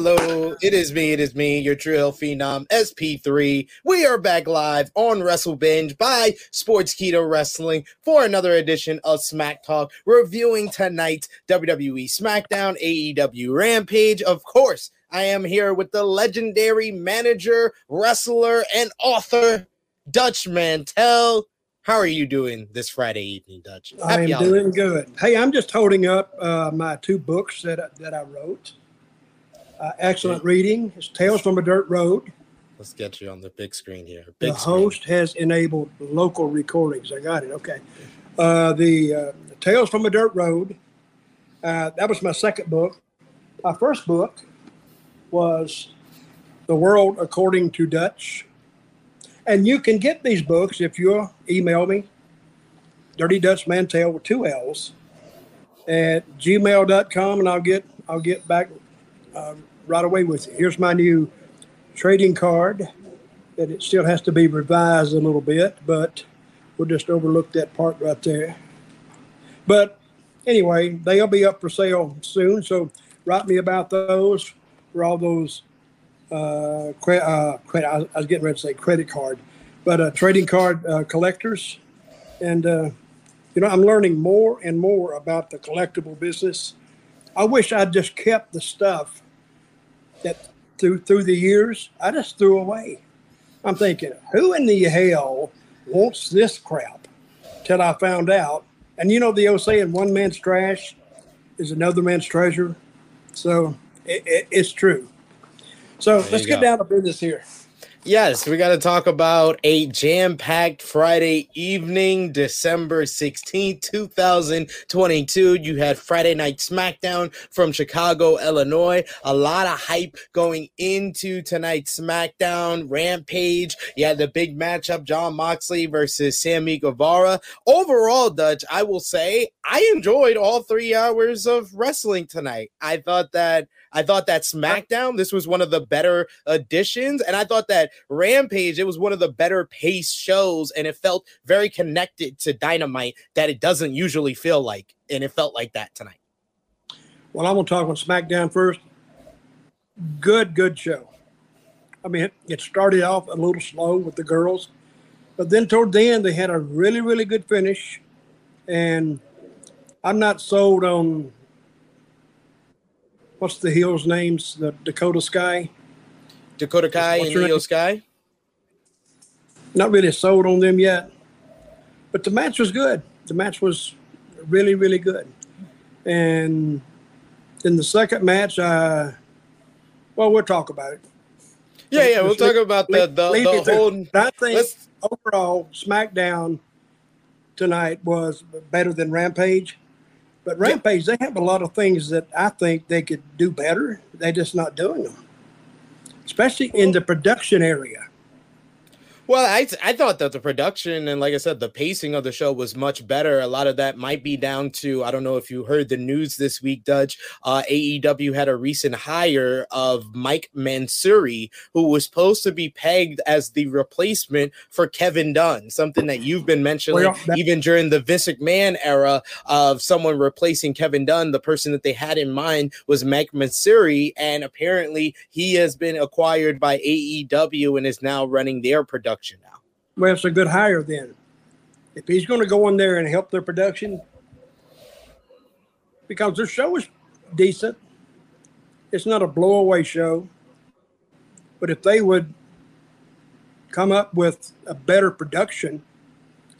Hello. It is me, it is me, your True Hill Phenom, SP3. We are back live on Wrestle Binge by Sportskeeda Wrestling for another edition of Smack Talk, reviewing tonight's WWE SmackDown AEW Rampage. Of course, I am here with the legendary manager, wrestler, and author, Dutch Mantell. How are you doing this Friday evening, Dutch? I am doing good. Hey, I'm just holding up uh, my two books that I, that I wrote. Uh, excellent reading. It's Tales from a Dirt Road. Let's get you on the big screen here. Big the host screen. has enabled local recordings. I got it. Okay. Uh, the, uh, Tales from a Dirt Road. Uh, that was my second book. My first book was The World According to Dutch and you can get these books if you email me, Dirty Dutch Mantell with two L's at gmail.com and I'll get I'll get back uh, right away with you. Here's my new trading card that it still has to be revised a little bit, but we'll just overlook that part right there. But anyway, they'll be up for sale soon. So write me about those for all those uh, cre- uh, credit. I was getting ready to say credit card, but uh, trading card uh, collectors, and uh, you know I'm learning more and more about the collectible business. I wish I'd just kept the stuff that through through the years I just threw away. I'm thinking, who in the hell wants this crap? Till I found out, and you know the old saying, "One man's trash is another man's treasure." So it, it, it's true. So there let's get down to business here. Yes, we got to talk about a jam packed Friday evening, December 16th, 2022. You had Friday Night SmackDown from Chicago, Illinois. A lot of hype going into tonight's SmackDown Rampage. You had the big matchup, Jon Moxley versus Sammy Guevara. Overall, Dutch, I will say I enjoyed all three hours of wrestling tonight. I thought that I thought that uh, SmackDown, this was one of the better additions. And I thought that Rampage, it was one of the better paced shows. And it felt very connected to Dynamite that it doesn't usually feel like. And it felt like that tonight. Well, I'm going to talk on SmackDown first. Good, good show. I mean, it, it started off a little slow with the girls, but then toward the end, they had a really, really good finish. And I'm not sold on what's the hills names? The Dakota Sky. Dakota Kai and Iyo Sky. Not really sold on them yet, but the match was good. The match was really, really good. And in the second match, uh, well, we'll talk about it. Yeah, yeah, we'll talk about the the, the whole. I think overall, SmackDown tonight was better than Rampage. But Rampage, they have a lot of things that I think they could do better. They're just not doing them, especially in the production area. Well, I I thought that the production and like I said, the pacing of the show was much better. A lot of that might be down to I don't know if you heard the news this week, Dutch. Uh, AEW had a recent hire of Mike Mansury, who was supposed to be pegged as the replacement for Kevin Dunn. Something that you've been mentioning well, that- even during the Vince McMahon era of someone replacing Kevin Dunn. The person that they had in mind was Mike Mansury, and apparently he has been acquired by AEW and is now running their production production now. Well, it's a good hire then. If he's going to go in there and help their production, because their show is decent, it's not a blowaway show. But if they would come up with a better production,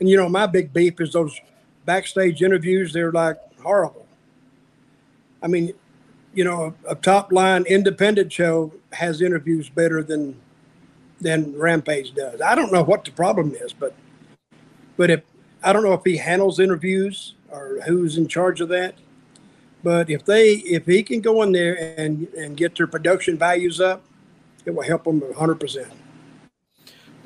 and you know, my big beef is those backstage interviews, they're like horrible. I mean, you know, a, a top line independent show has interviews better than than Rampage does. I don't know what the problem is, but but if I don't know if he handles interviews or who's in charge of that. But if they if he can go in there and and get their production values up, it will help them 100 percent.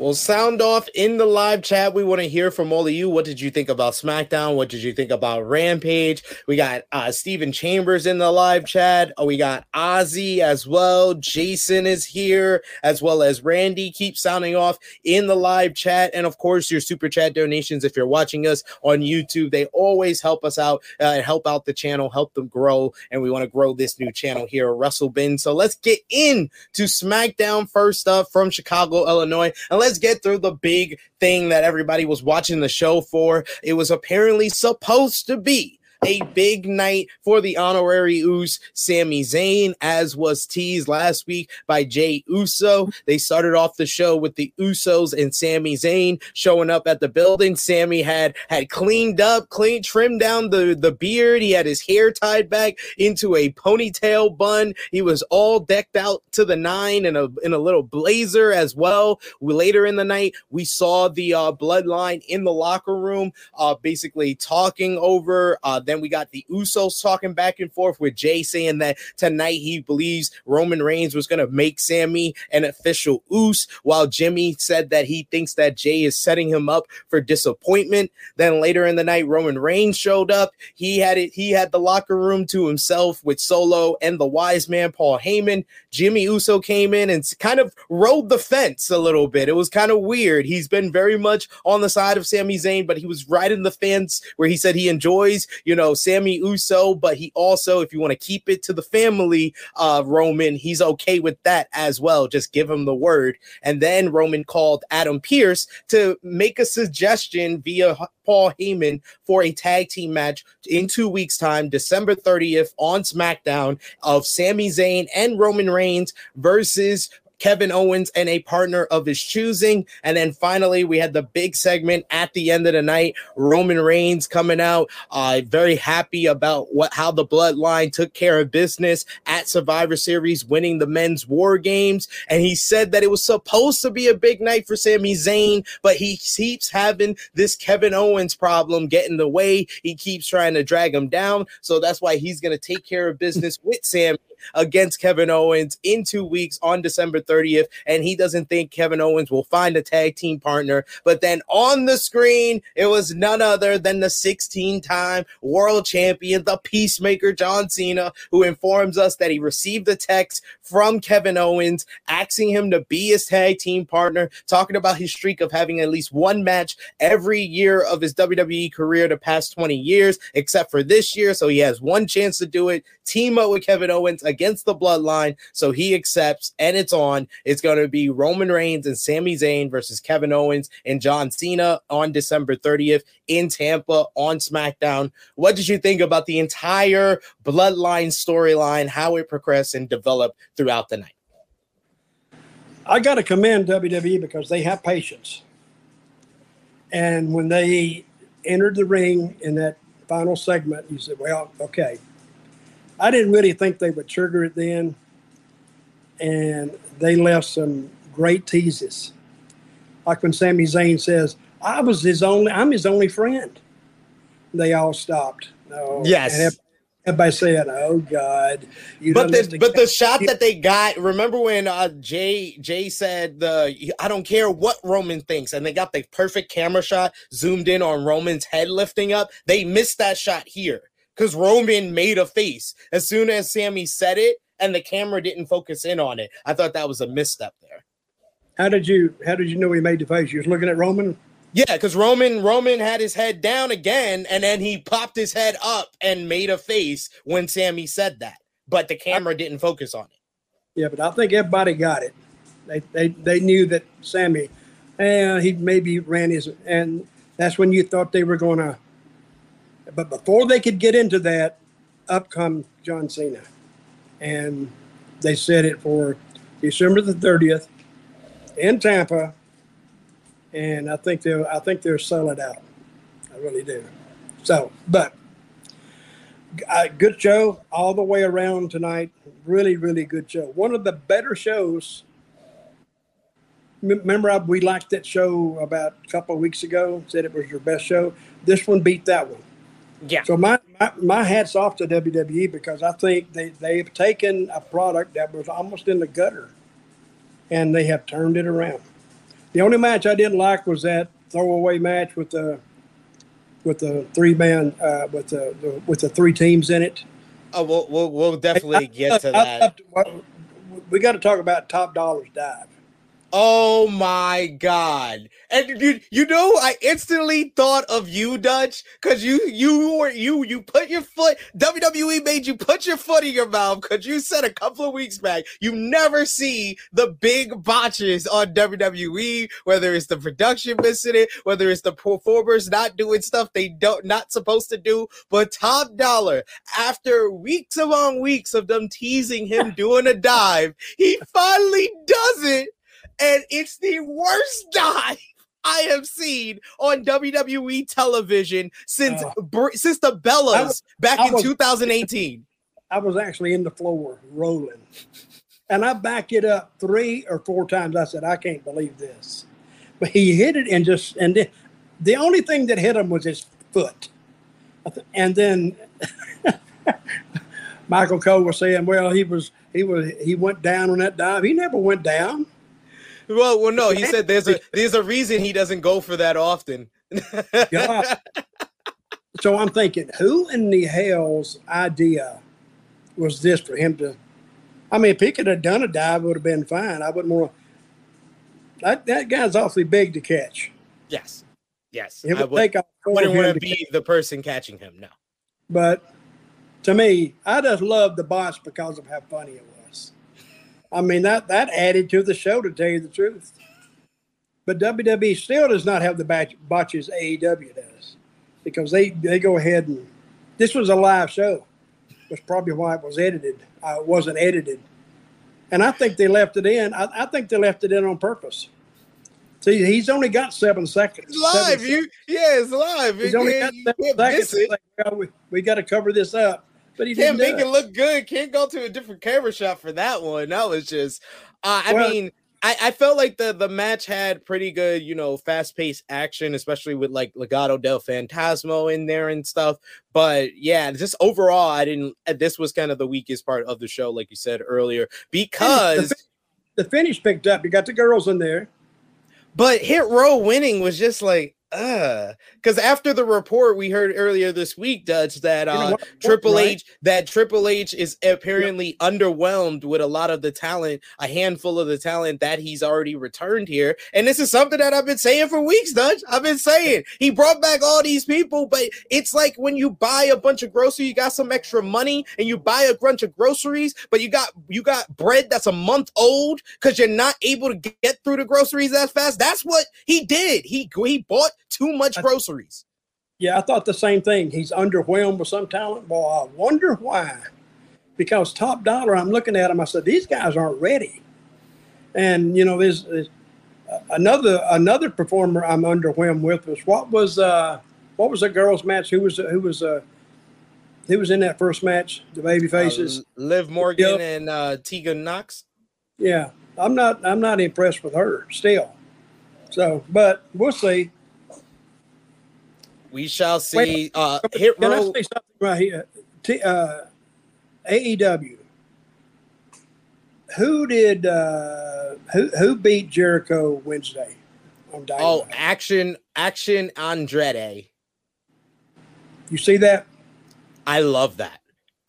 Well, sound off in the live chat. We want to hear from all of you. What did you think about SmackDown? What did you think about Rampage? We got uh Stephen Chambers in the live chat. Oh, we got Ozzy as well. Jason is here, as well as Randy. Keep sounding off in the live chat. And of course, your super chat donations, if you're watching us on YouTube, they always help us out uh, help out the channel, help them grow. And we want to grow this new channel here Russell WrestleBin. So let's get in to SmackDown first up from Chicago, Illinois. And let's get through the big thing that everybody was watching the show for. It was apparently supposed to be a big night for the honorary Uso, Sami Zayn, as was teased last week by Jay Uso. They started off the show with the Usos and Sami Zayn showing up at the building. Sami had had cleaned up, clean, trimmed down the, the beard. He had his hair tied back into a ponytail bun. He was all decked out to the nine in a in a little blazer as well. We, later in the night, we saw the uh, bloodline in the locker room, uh, basically talking over uh, then we got the Usos talking back and forth with Jay saying that tonight he believes Roman Reigns was going to make Sammy an official Us, while Jimmy said that he thinks that Jay is setting him up for disappointment. Then later in the night, Roman Reigns showed up. He had it. He had the locker room to himself with Solo and the wise man Paul Heyman. Jimmy Uso came in and kind of rode the fence a little bit. It was kind of weird. He's been very much on the side of Sami Zayn, but he was riding the fence where he said he enjoys, you know know, Sami Uso, but he also, if you want to keep it to the family, uh, Roman, he's okay with that as well. Just give him the word. And then Roman called Adam Pearce to make a suggestion via Paul Heyman for a tag team match in two weeks' time, December 30th on SmackDown of Sami Zayn and Roman Reigns versus Kevin Owens and a partner of his choosing. And then finally, we had the big segment at the end of the night. Roman Reigns coming out, uh, very happy about what how the bloodline took care of business at Survivor Series, winning the men's war games. And he said that it was supposed to be a big night for Sami Zayn, but he keeps having this Kevin Owens problem get in the way. He keeps trying to drag him down. So that's why he's going to take care of business with Sami against Kevin Owens in two weeks on December 30th. And he doesn't think Kevin Owens will find a tag team partner. But then on the screen, it was none other than the 16 time world champion, the peacemaker John Cena, who informs us that he received a text from Kevin Owens asking him to be his tag team partner, talking about his streak of having at least one match every year of his WWE career the past 20 years, except for this year. So he has one chance to do it. Team up with Kevin Owens against the bloodline. So he accepts, and it's on. It's going to be Roman Reigns and Sami Zayn versus Kevin Owens and John Cena on December 30th in Tampa on SmackDown. What did you think about the entire bloodline storyline, how it progressed and developed throughout the night? I got to commend WWE because they have patience. And when they entered the ring in that final segment, you said, well, okay, I didn't really think they would trigger it then, and they left some great teases. Like when Sami Zayn says, "I was his only, I'm his only friend." They all stopped. Oh, yes. Everybody said, "Oh God!" but the but the shot that they got. Remember when uh, Jay Jey said the "I don't care what Roman thinks," and they got the perfect camera shot zoomed in on Roman's head lifting up. They missed that shot here because Roman made a face as soon as Sammy said it, and the camera didn't focus in on it. I thought that was a misstep there. How did you How did you know he made the face? You was looking at Roman. Yeah, because Roman Roman had his head down again, and then he popped his head up and made a face when Sammy said that, but the camera didn't focus on it. Yeah, but I think everybody got it. They they, they knew that Sami, eh, he maybe ran his, and that's when you thought they were going to but before they could get into that, up come John Cena. And they set it for December the 30th in Tampa. And I think they'll I think they'll sell it out. I really do. So, but uh, good show all the way around tonight. Really, really good show. One of the better shows. Remember, I, we liked that show about a couple of weeks ago. Said it was your best show. This one beat that one. Yeah. So my, my, my hats off to WWE because I think they, they've taken a product that was almost in the gutter and they have turned it around. The only match I didn't like was that throwaway match with the with the three man uh, with the, the, with the three teams in it. Oh, we'll we'll, we'll definitely get to that. we got to talk about Top Dolla's dive. Oh my god! And you, you know, I instantly thought of you, Dutch, because you, you were you, you put your foot. WWE made you put your foot in your mouth because you said a couple of weeks back you never see the big botches on WWE, whether it's the production missing it, whether it's the performers not doing stuff they don't not supposed to do. But Top Dolla, after weeks among weeks of them teasing him doing a dive, he finally does it and it's the worst dive I have seen on WWE television since uh, since the Bellas was, back I in 2018. I was actually in the floor rolling, and I backed it up three or four times. I said, "I can't believe this," but he hit it and just and the, the only thing that hit him was his foot, and then. Michael Cole was saying, "Well, he was he was he went down on that dive. He never went down. Well, well, no. He said there's a there's a reason he doesn't go for that often. yeah. So I'm thinking, who in the hell's idea was this for him to? I mean, if he could have done a dive, would have been fine. I wouldn't want. That that guy's awfully big to catch. Yes, yes. It would I would, take wouldn't want to be catch. the person catching him. No. But to me, I just love the boss because of how funny it was. I mean, that, that added to the show, to tell you the truth. But WWE still does not have the batch, botches AEW does because they, they go ahead and this was a live show. Was probably why it was edited. Uh, it wasn't edited. And I think they left it in. I, I think they left it in on purpose. See, he's only got seven seconds. It's live, seven you seconds. yeah, it's live. He's only got seven seconds. Like, we, we got to cover this up. But he can't make it. it look good. Can't go to a different camera shot for that one. That was just, uh, I well, mean, I, I, felt like the the match had pretty good, you know, fast paced action, especially with like Legado del Fantasma in there and stuff. But yeah, just overall, I didn't. Uh, this was kind of the weakest part of the show, like you said earlier, because the, the finish picked up. You got the girls in there, but Hit Row winning was just like uh because after the report we heard earlier this week dutch that uh you know triple right? h that triple h is apparently underwhelmed with a lot of the talent a handful of the talent that he's already returned here and this is something that i've been saying for weeks dutch. I've been saying he brought back all these people but it's like when you buy a bunch of groceries you got some extra money and you buy a bunch of groceries but you got you got bread that's a month old because you're not able to get through the groceries that fast. That's what he did. He he bought too much groceries. Yeah, I thought the same thing. He's underwhelmed with some talent. Well, I wonder why. Because Top Dolla, I'm looking at him. I said these guys aren't ready. And you know, there's, there's uh, another another performer I'm underwhelmed with was what was uh what was the girls' match? Who was who was uh who was in that first match? The baby faces, uh, Liv Morgan yep. and uh, Tegan Nox. Yeah, I'm not I'm not impressed with her still. So, but we'll see. We shall see. Wait, uh, hit can roll. I say something right here? T, uh, AEW. Who did uh, who who beat Jericho Wednesday? oh, action action Andretti. You see that? I love that.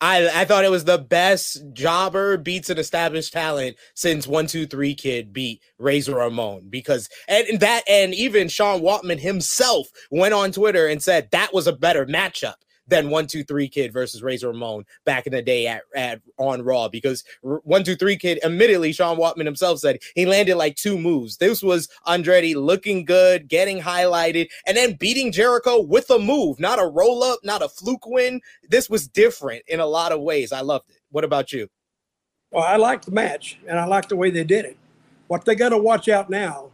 I I thought it was the best jobber beats an established talent since one two three kid beat Razor Ramon because and that and even Sean Waltman himself went on Twitter and said that was a better matchup than one two three kid versus Razor Ramon back in the day at, at on Raw because one two three kid admittedly Sean Waltman himself said he landed like two moves. This was Andretti looking good, getting highlighted, and then beating Jericho with a move, not a roll up, not a fluke win. This was different in a lot of ways. I loved it. What about you? Well, I liked the match and I liked the way they did it. What they got to watch out now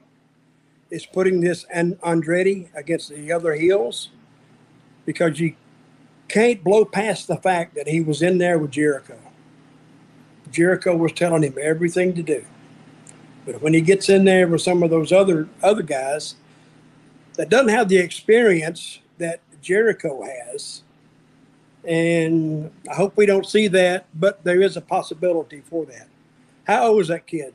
is putting this and Andretti against the other heels because you can't blow past the fact that he was in there with Jericho. Jericho was telling him everything to do. But when he gets in there with some of those other other guys that doesn't have the experience that Jericho has, and I hope we don't see that, but there is a possibility for that. How old is that kid?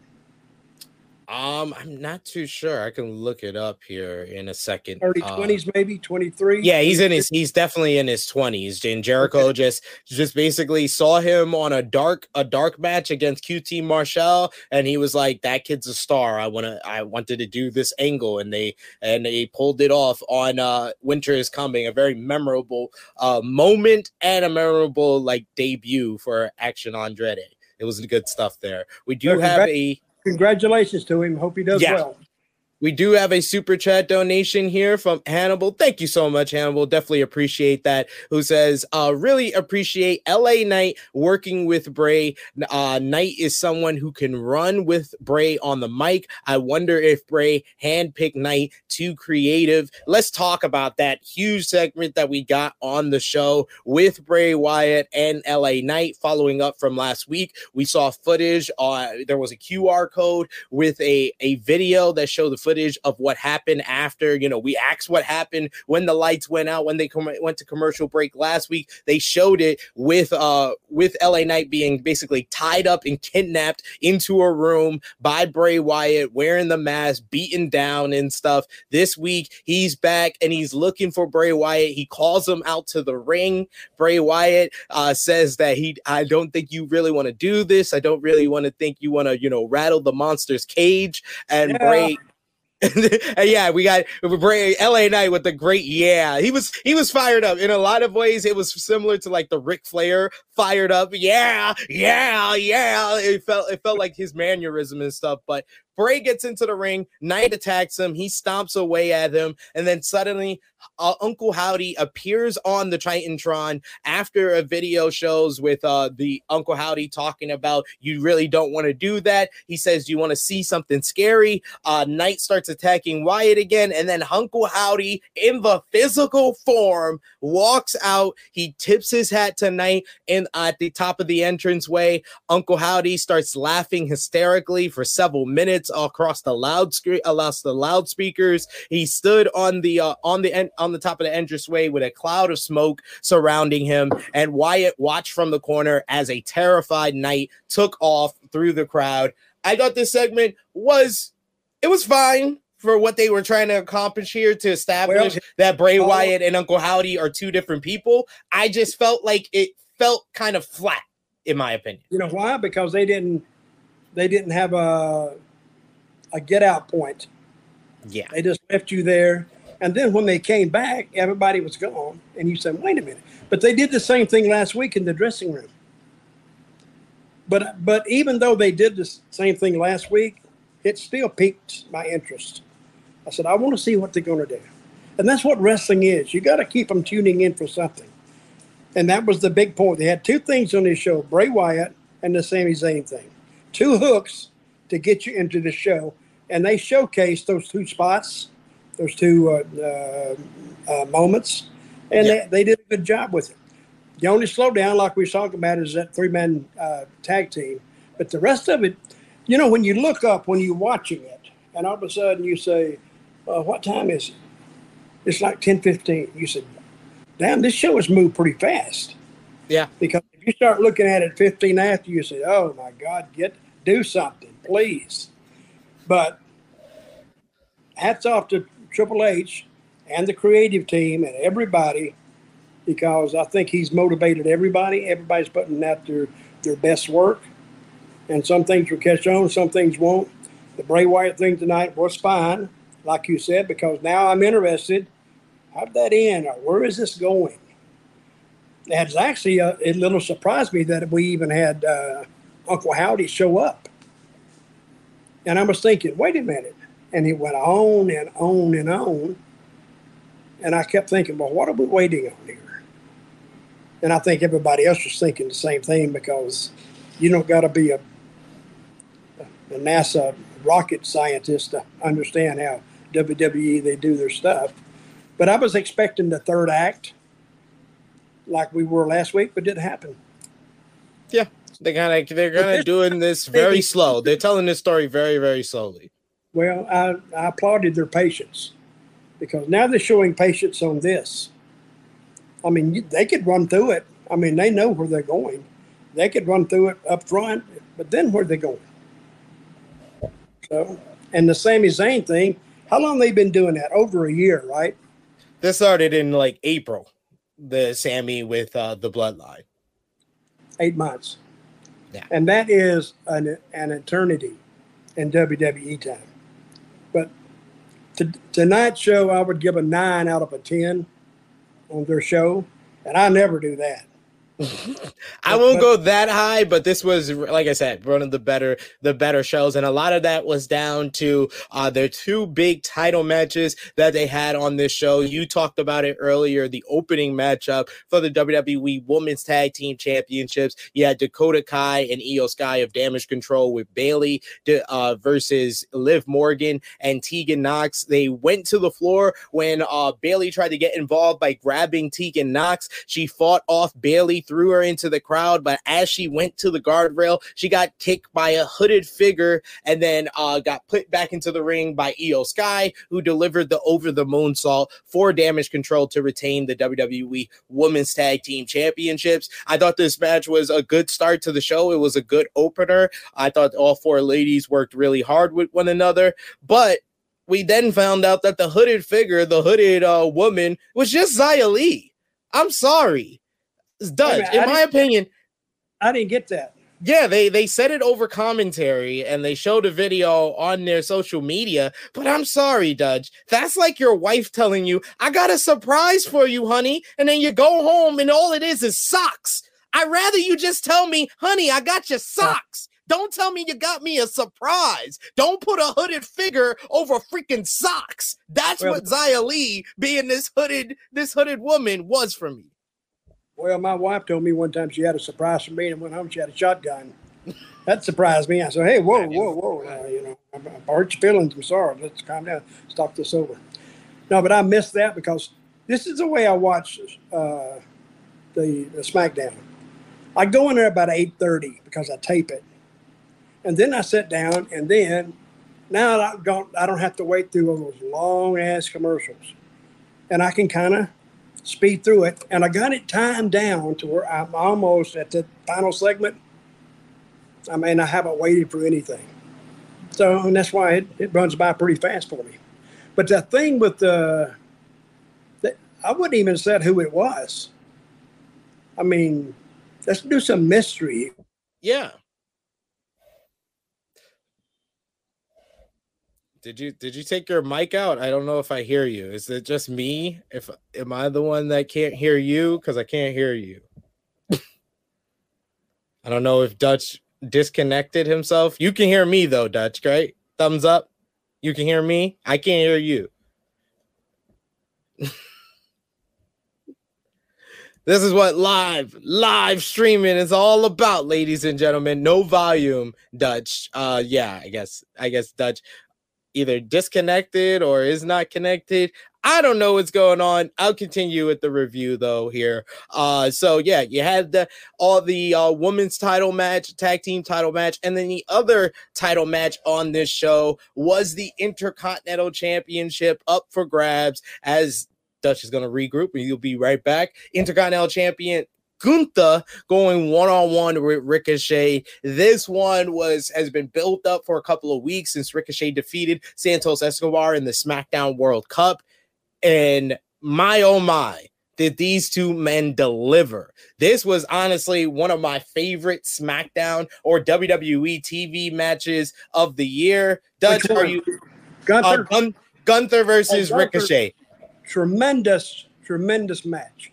Um, I'm not too sure. I can look it up here in a second. Early Uh, twenties, maybe twenty three. Yeah, he's in his he's definitely in his 20s. And Jericho just just basically saw him on a dark a dark match against QT Marshall and he was like that kid's a star. I want to I wanted to do this angle and they and they pulled it off on uh Winter is Coming, a very memorable uh moment and a memorable like debut for Action Andretti. It was good stuff there. We do have a Congratulations to him. Hope he does Yeah. well. We do have a super chat donation here from Hannibal. Thank you so much, Hannibal. Definitely appreciate that. Who says, uh, really appreciate LA Knight working with Bray. Uh, Knight is someone who can run with Bray on the mic. I wonder if Bray handpicked Knight too creative. Let's talk about that huge segment that we got on the show with Bray Wyatt and LA Knight. Following up from last week, we saw footage. Uh, there was a QR code with a, a video that showed the footage of what happened after. You know, we asked what happened when the lights went out when they com- went to commercial break last week. They showed it with uh with LA Knight being basically tied up and kidnapped into a room by Bray Wyatt, wearing the mask, beaten down and stuff. This week he's back and he's looking for Bray Wyatt. He calls him out to the ring. Bray Wyatt uh, says that he, I don't think you really want to do this. I don't really want to think you want to, you know, rattle the monster's cage. And Yeah. Bray, and yeah, we got Bray LA Knight with the great yeah. He was he was fired up in a lot of ways. It was similar to like the Ric Flair fired up. Yeah, yeah, yeah. It felt it felt like his mannerism and stuff. But Bray gets into the ring. Knight attacks him. He stomps away at him, and then suddenly uh, Uncle Howdy appears on the Titantron after a video shows with uh, the Uncle Howdy talking about you really don't want to do that. He says you want to see something scary. Uh, Knight starts attacking Wyatt again, and then Uncle Howdy in the physical form walks out. He tips his hat to Knight and at the top of the entranceway. Uncle Howdy starts laughing hysterically for several minutes across the loud across the loudspeakers. He stood on the uh, on the en- on the top of the entranceway with a cloud of smoke surrounding him, and Wyatt watched from the corner as a terrified Knight took off through the crowd. I thought this segment was it was fine for what they were trying to accomplish here to establish Well, that Bray oh. Wyatt and Uncle Howdy are two different people. I just felt like it felt kind of flat, in my opinion. You know why? Because they didn't they didn't have a a get out point. Yeah. They just left you there. And then when they came back, everybody was gone. And you said, wait a minute. But they did the same thing last week in the dressing room. But but even though they did the same thing last week, it still piqued my interest. I said, I want to see what they're going to do. And that's what wrestling is. You got to keep them tuning in for something. And that was the big point. They had two things on this show Bray Wyatt and the Sami Zayn thing. Two hooks to get you into the show. And they showcased those two spots, those two uh, uh, uh, moments. And Yeah. they, they did a good job with it. The only slowdown, like we was talking about, is that three man uh, tag team. But the rest of it, you know, when you look up, when you're watching it, and all of a sudden you say, What time is it? It's like ten fifteen. You said, Damn, this show has moved pretty fast. Yeah. Because if you start looking at it 15 after, you say, Oh my God, get do something, please. But hats off to Triple H and the creative team and everybody because I think he's motivated everybody. Everybody's putting out their, their best work. And some things will catch on, some things won't. The Bray Wyatt thing tonight was fine, like you said, because now I'm interested. How'd that end? Or where is this going? That's actually, a, it little surprised me that we even had uh, Uncle Howdy show up. And I was thinking, wait a minute. And he went on and on and on. And I kept thinking, well, what are we waiting on here? And I think everybody else was thinking the same thing because you don't got to be a, a NASA rocket scientist to understand how WWE they do their stuff. But I was expecting the third act, like we were last week, but it didn't happen. Yeah, They kind of they're kind of doing this very slow. They're telling this story very very slowly. Well, I, I applauded their patience because now they're showing patience on this. I mean, they could run through it. I mean, they know where they're going. They could run through it up front, but then where they going? So And the Sami Zayn thing, how long they been doing that? Over a year, right? This started in like April. The Sami with uh, the bloodline. Eight months. Yeah. And that is an, an eternity in WWE time. To, tonight's show, I would give a nine out of a 10 on their show. And I never do that. I won't go that high, but this was, like I said, one of the better the better shows, and a lot of that was down to uh, their two big title matches that they had on this show. You talked about it earlier, the opening matchup for the WWE Women's Tag Team Championships. You had Dakota Kai and Iyo Sky of Damage Control with Bayley uh, versus Liv Morgan and Tegan Nox. They went to the floor when uh, Bayley tried to get involved by grabbing Tegan Nox. She fought off Bayley threw her into the crowd, but as she went to the guardrail, she got kicked by a hooded figure and then uh, got put back into the ring by Iyo Sky, who delivered the over the moon moonsault for damage control to retain the WWE Women's Tag Team Championships. I thought this match was a good start to the show. It was a good opener. I thought all four ladies worked really hard with one another, but we then found out that the hooded figure, the hooded uh, woman, was just Xia Li. I'm sorry. Dutch, in my opinion. I didn't get that. Yeah, they they said it over commentary and they showed a video on their social media. But I'm sorry, Dutch. That's like your wife telling you, "I got a surprise for you, honey," and then you go home and all it is is socks. I'd rather you just tell me, "Honey, I got your socks." Don't tell me you got me a surprise. Don't put a hooded figure over freaking socks. That's well, what Xia Li being this hooded this hooded woman, was for me. Well, my wife told me one time she had a surprise for me and went home. She had a shotgun. That surprised me. I said, "Hey, whoa, whoa, whoa! Uh, you know, I, I hurt your feelings. I'm sorry. Let's calm down. Stop this over." No, but I missed that because this is the way I watch uh, the, the SmackDown. I go in there about eight thirty because I tape it, and then I sit down, and then now I don't I don't have to wait through all those long ass commercials, and I can kind of speed through it. And I got it timed down to where I'm almost at the final segment. I mean, I haven't waited for anything. So, and that's why it, it runs by pretty fast for me. But the thing with the, the, I wouldn't even said who it was. I mean, let's do some mystery. Yeah. Did you did you take your mic out? I don't know if I hear you. Is it just me? If am I the one that can't hear you because I can't hear you? I don't know if Dutch disconnected himself. You can hear me though, Dutch, right? Thumbs up. You can hear me. I can't hear you. this is what live live streaming is all about ladies and gentlemen no volume dutch uh yeah i guess i guess dutch either disconnected or is not connected. I don't know what's going on. I'll continue with the review though here. Uh so yeah, you had the all the uh women's title match, tag team title match, and then the other title match on this show was the Intercontinental Championship up for grabs as Dutch is going to regroup and you'll be right back. Intercontinental Champion Gunther going one on one with Ricochet. This one was has been built up for a couple of weeks since Ricochet defeated Santos Escobar in the SmackDown World Cup. And my oh my, did these two men deliver? This was honestly one of my favorite SmackDown or WWE TV matches of the year. Dutch, are you Gunther? Uh, Gun- Gunther versus oh, Gunther, Ricochet. Tremendous, tremendous match.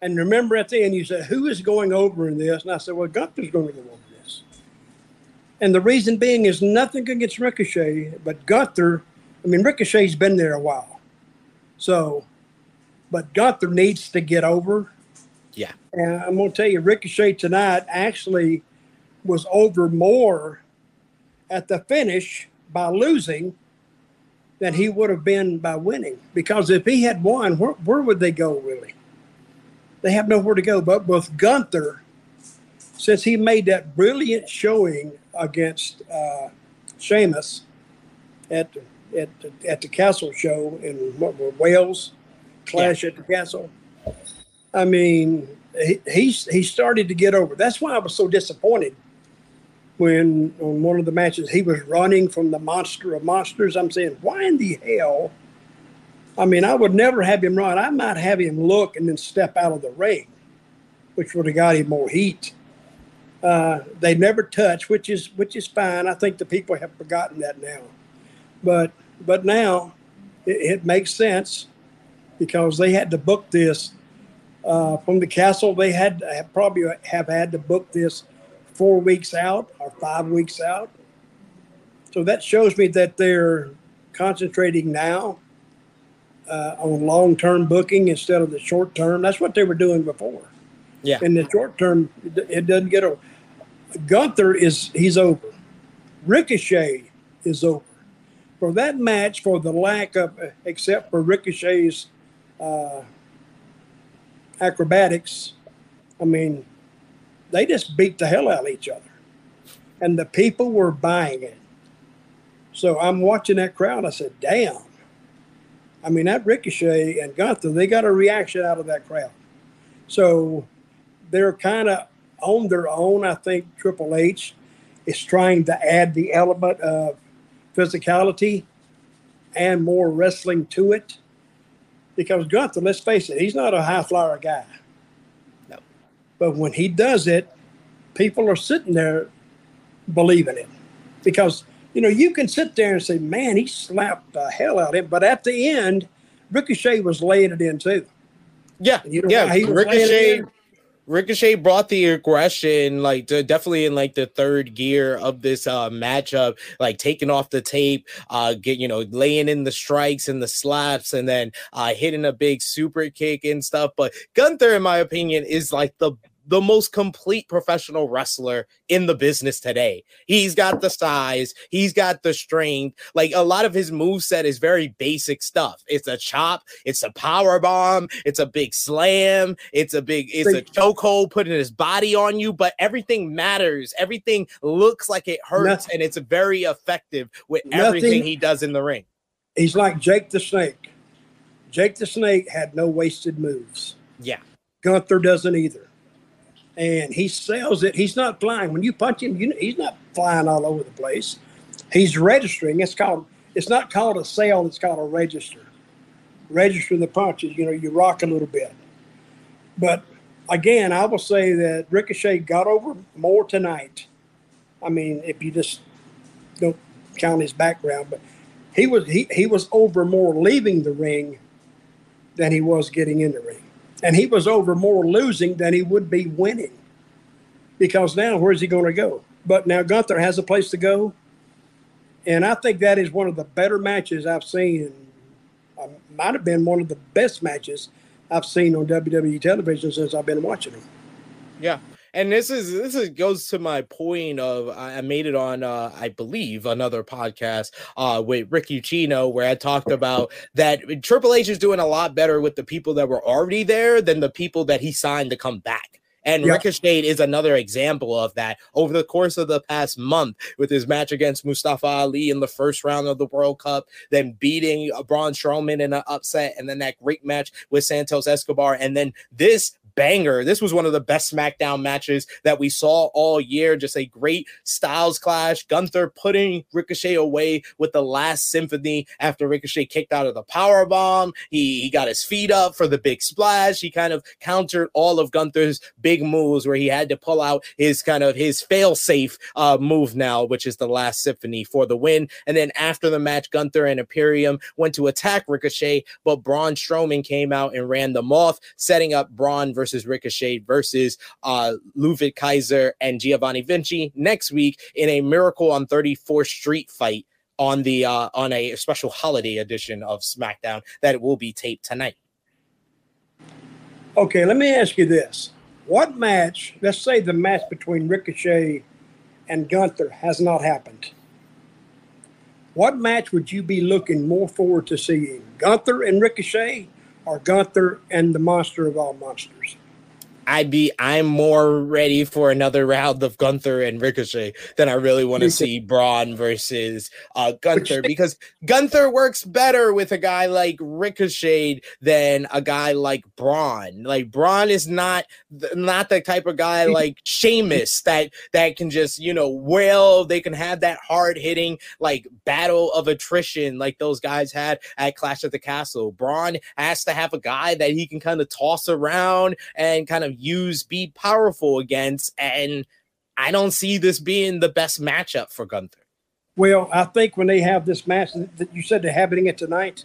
And remember at the end, you said, Who is going over in this? And I said, Well, Gunther's going to go over this. And the reason being is nothing against Ricochet, but Gunther, I mean, Ricochet's been there a while. So, but Gunther needs to get over. Yeah. And I'm going to tell you, Ricochet tonight actually was over more at the finish by losing than he would have been by winning. Because if he had won, where, where would they go really? They have nowhere to go. But with Gunther, since he made that brilliant showing against uh, Sheamus at at at the Castle show in what Wales, Clash yeah. at the Castle. I mean, he, he he started to get over. That's why I was so disappointed when on one of the matches he was running from the monster of monsters. I'm saying, why in the hell? I mean, I would never have him run. I might have him look and then step out of the ring, which would have got him more heat. Uh, they never touch, which is which is fine. I think the people have forgotten that now, but but now it, it makes sense because they had to book this uh, from the castle. They had have probably have had to book this four weeks out or five weeks out. So that shows me that they're concentrating now uh, on long term booking instead of the short term. That's what they were doing before. Yeah. In the short term, it doesn't get over. Gunther is he's over. Ricochet is over. For that match, for the lack of, except for Ricochet's uh, acrobatics, I mean, they just beat the hell out of each other. And the people were buying it. So I'm watching that crowd. I said, damn. I mean, that Ricochet and Gunther, they got a reaction out of that crowd. So they're kind of on their own. I think Triple H is trying to add the element of physicality and more wrestling to it. Because Gunther, let's face it, he's not a high flyer guy. No. But when he does it, people are sitting there believing it. Because, you know, you can sit there and say, man, he slapped the hell out of him. But at the end, Ricochet was laying it in too. Yeah. You know yeah. Ricochet Ricochet brought the aggression, like to, definitely in like the third gear of this uh matchup, like taking off the tape, uh, get you know, laying in the strikes and the slaps, and then uh hitting a big super kick and stuff. But Gunther, in my opinion, is like the the most complete professional wrestler in the business today. He's got the size, he's got the strength. Like a lot of his move set is very basic stuff. It's a chop, it's a power bomb, it's a big slam, it's a big, it's a chokehold putting his body on you, but everything matters. Everything looks like it hurts, nothing, and it's very effective with everything nothing, he does in the ring. He's like Jake the Snake. Jake the Snake had no wasted moves. Yeah. Gunther doesn't either and he sells it. He's not flying. When you punch him, you know, he's not flying all over the place. He's registering. It's called. It's not called a sale. It's called a register. Register the punches. You know, you rock a little bit. But again, I will say that Ricochet got over more tonight. I mean, if you just don't count his background, but he was he, he was over more leaving the ring than he was getting in the ring. And he was over more losing than he would be winning. Because now, where's he going to go? But now Gunther has a place to go. And I think that is one of the better matches I've seen. Um, might have been one of the best matches I've seen on WWE television since I've been watching them. Yeah and this is this is goes to my point of I made it on uh, I believe another podcast uh, with Rick Ucchino where I talked about that Triple H is doing a lot better with the people that were already there than the people that he signed to come back. And yep. Ricochet is another example of that over the course of the past month with his match against Mustafa Ali in the first round of the World Cup, then beating Braun Strowman in an upset, and then that great match with Santos Escobar. And then this banger. This was one of the best SmackDown matches that we saw all year. Just a great styles clash. Gunther putting Ricochet away with the last symphony after Ricochet kicked out of the power bomb. He, he got his feet up for the big splash. He kind of countered all of Gunther's big moves where he had to pull out his kind of his fail safe uh, move now, which is the last symphony for the win. And then after the match, Gunther and Imperium went to attack Ricochet, but Braun Strowman came out and ran them off, setting up Braun versus versus Ricochet versus uh, Ludwig Kaiser and Giovanni Vinci next week in a Miracle on 34th Street fight on the uh, on a special holiday edition of SmackDown that will be taped tonight. Okay, let me ask you this: What match? Let's say the match between Ricochet and Gunther has not happened. What match would you be looking more forward to seeing? Gunther and Ricochet, or Gunther and the Monster of all monsters? I'd be I'm more ready for another round of Gunther and Ricochet than I really want to see Braun versus uh, Gunther because Gunther works better with a guy like Ricochet than a guy like Braun. Like Braun is not not the type of guy like Sheamus that that can just you know well they can have that hard hitting like battle of attrition like those guys had at Clash at the Castle. Braun has to have a guy that he can kind of toss around and kind of use, be powerful against. And I don't see this being the best matchup for Gunther. Well, I think when they have this match that you said they're having it tonight.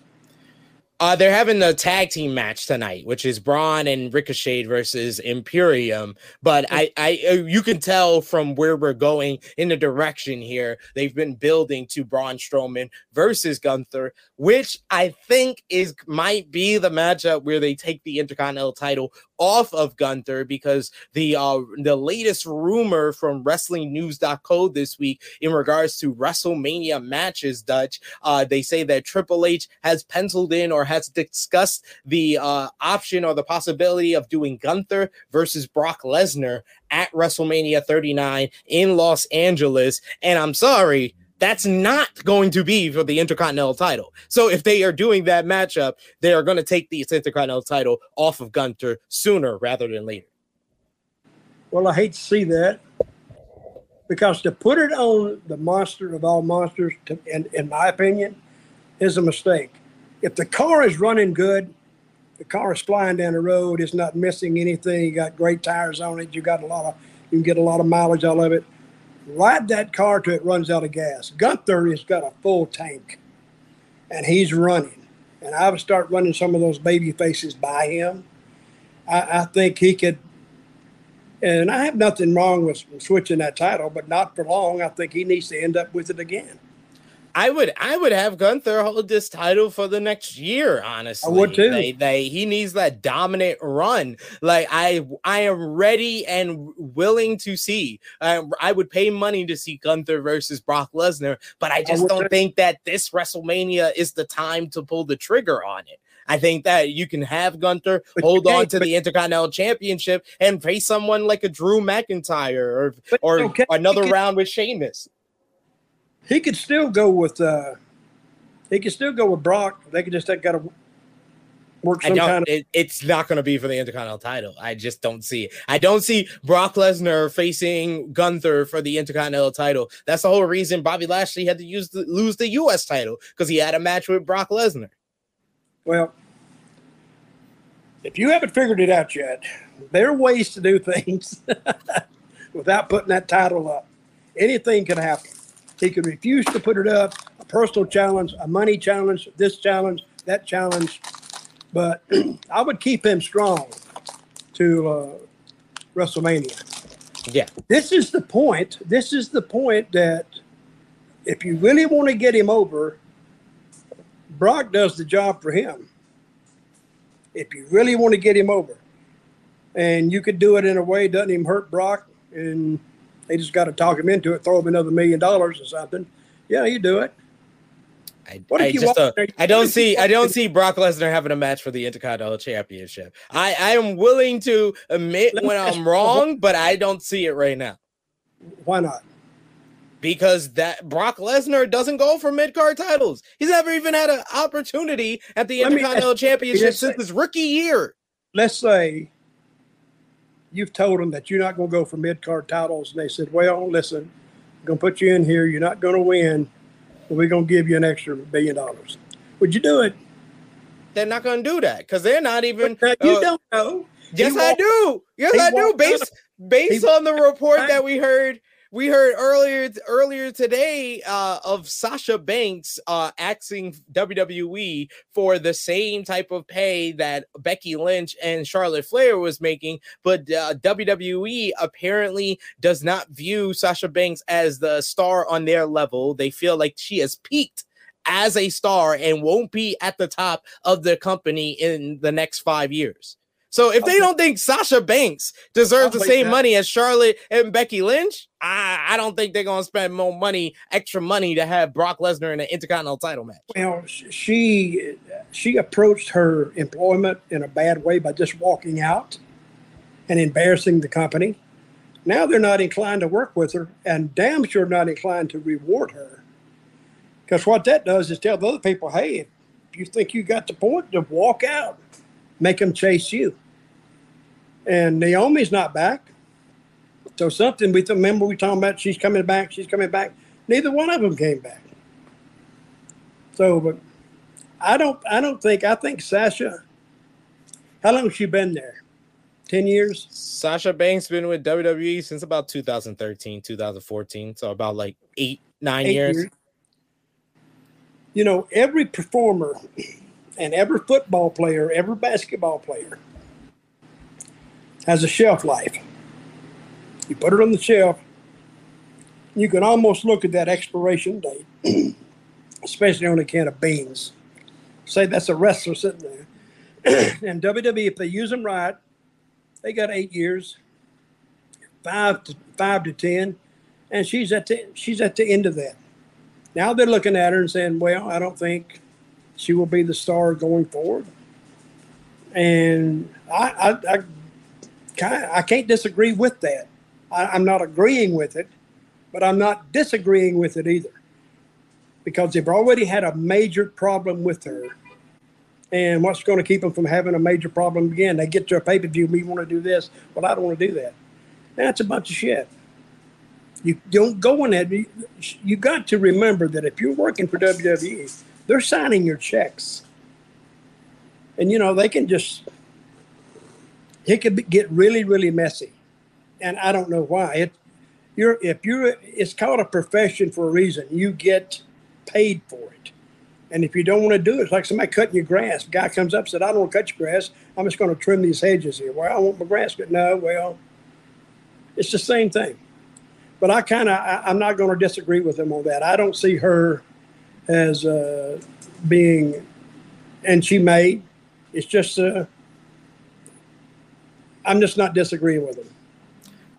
Uh, they're having a tag team match tonight, which is Braun and Ricochet versus Imperium. But I, I, uh, you can tell from where we're going in the direction here. They've been building to Braun Strowman versus Gunther, which I think is might be the matchup where they take the Intercontinental title off of Gunther because the uh, the latest rumor from WrestlingNews.co this week in regards to WrestleMania matches, Dutch, uh, they say that Triple H has penciled in or has discussed the uh, option or the possibility of doing Gunther versus Brock Lesnar at WrestleMania 39 in Los Angeles. And I'm sorry that's not going to be for the Intercontinental title. So if they are doing that matchup, they are going to take the Intercontinental title off of Gunther sooner rather than later. Well, I hate to see that because to put it on the monster of all monsters, to, in, in my opinion, is a mistake. If the car is running good, the car is flying down the road, it's not missing anything, you got great tires on it, you got a lot of, you can get a lot of mileage out of it ride that car till it runs out of gas. Gunther has got a full tank and he's running. And I would start running some of those baby faces by him. I, I think he could, and I have nothing wrong with switching that title, but not for long. I think he needs to end up with it again. I would I would have Gunther hold this title for the next year. Honestly, I would too. They, they, he needs that dominant run. Like I I am ready and willing to see. Uh, I would pay money to see Gunther versus Brock Lesnar, but I just I don't too. think that this WrestleMania is the time to pull the trigger on it. I think that you can have Gunther but hold on to the Intercontinental Championship and face someone like a Drew McIntyre or or okay. another round with Sheamus he could still go with uh, he could still go with Brock. They could just got to work some kind of. It, it's not going to be for the Intercontinental title. I just don't see it. I don't see Brock Lesnar facing Gunther for the Intercontinental title. That's the whole reason Bobby Lashley had to use the, lose the U.S. title because he had a match with Brock Lesnar. Well, if you haven't figured it out yet, there are ways to do things without putting that title up. Anything can happen. He could refuse to put it up, a personal challenge, a money challenge, this challenge, that challenge. But I would keep him strong to uh, WrestleMania. Yeah. This is the point. This is the point that if you really want to get him over, Brock does the job for him. If you really want to get him over, and you could do it in a way doesn't even hurt Brock, and they just got to talk him into it, throw him another million dollars or something. Yeah, you do it. I, I just uh, I don't see I don't see Brock Lesnar having a match for the Intercontinental Championship. I I am willing to admit when I'm wrong, but I don't see it right now. Why not? Because that Brock Lesnar doesn't go for mid card titles. He's never even had an opportunity at the Intercontinental Championship since his rookie year. Let's say you've told them that you're not going to go for mid card titles, and they said, "Well, listen, I'm going to put you in here. You're not going to win, but we're going to give you an extra billion dollars." Would you do it? They're not going to do that because they're not even. But, uh, you uh, don't know. Yes, I do. Yes, I do. Based based on the report that we heard we heard earlier earlier today uh, of Sasha Banks uh, asking WWE for the same type of pay that Becky Lynch and Charlotte Flair was making, but uh, WWE apparently does not view Sasha Banks as the star on their level. They feel like she has peaked as a star and won't be at the top of the company in the next five years. So if they don't think Sasha Banks deserves the same that. money as Charlotte and Becky Lynch, I, I don't think they're gonna spend more money, extra money, to have Brock Lesnar in an Intercontinental title match. Well, she she approached her employment in a bad way by just walking out. and embarrassing the company. Now they're not inclined to work with her, and damn sure not inclined to reward her. Because what that does is tell the other people, hey, if you think you got the point, to walk out, make them chase you. And Naomi's not back. So something we remember we talking about she's coming back, she's coming back. Neither one of them came back. So, but I don't, I don't think. I think Sasha. How long has she been there? Ten years. Sasha Banks been with WWE since about 2013, 2014. So about like eight, nine eight years. years. You know, every performer and every football player, every basketball player has a shelf life. You put it on the shelf, you can almost look at that expiration date, especially on a can of beans. Say that's a wrestler sitting there. and WWE, if they use them right, they got eight years, five to five to ten, and she's at the she's at the end of that. Now they're looking at her and saying, "Well, I don't think she will be the star going forward." And I, I, I, I can't disagree with that. I, I'm not agreeing with it, but I'm not disagreeing with it either because they've already had a major problem with her. And what's going to keep them from having a major problem again? They get to a pay per view, we want to do this. Well, I don't want to do that. That's a bunch of shit. You don't go in that. You got to remember that if you're working for WWE, they're signing your checks. And, you know, they can just, it could get really, really messy and I don't know why. It you're if you're it's called a profession for a reason. You get paid for it. And if you don't want to do it, it's like somebody cutting your grass. guy comes up said, I don't want to cut your grass. I'm just going to trim these hedges here. Well, I want my grass cut. No, well, it's the same thing. But I kind of, I'm not going to disagree with him on that. I don't see her as uh, being, and she may. It's just, uh, I'm just not disagreeing with him.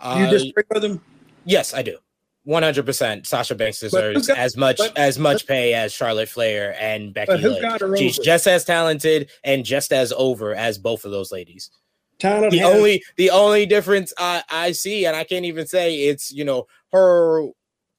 Do you uh, disagree with him? Yes, I do. One hundred percent. Sasha Banks deserves got, as much but, as much pay as Charlotte Flair and Becky Lynch. She's just as talented and just as over as both of those ladies. The only the only difference I, I see, and I can't even say it's you know her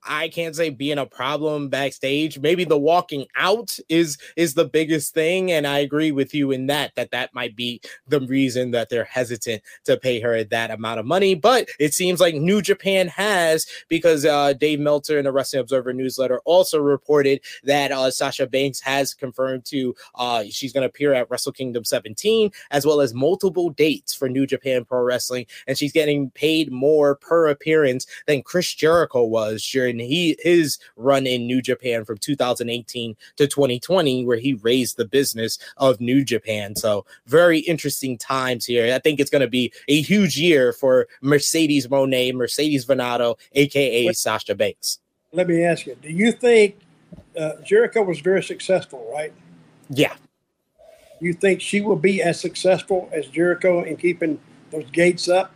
I can't say being a problem backstage. Maybe the walking out is is the biggest thing, and I agree with you in that that that might be the reason that they're hesitant to pay her that amount of money. But it seems like New Japan has because uh, Dave Meltzer in the Wrestling Observer newsletter also reported that uh, Sasha Banks has confirmed to uh, she's going to appear at Wrestle Kingdom 17 as well as multiple dates for New Japan Pro Wrestling, and she's getting paid more per appearance than Chris Jericho was during he his run in New Japan from 2018 to 2020, where he raised the business of New Japan. So very interesting times here. I think it's going to be a huge year for Mercedes Moné, Mercedes Varnado, aka Sasha Banks. Let me ask you: Do you think uh, Jericho was very successful? Right? Yeah. You think she will be as successful as Jericho in keeping those gates up?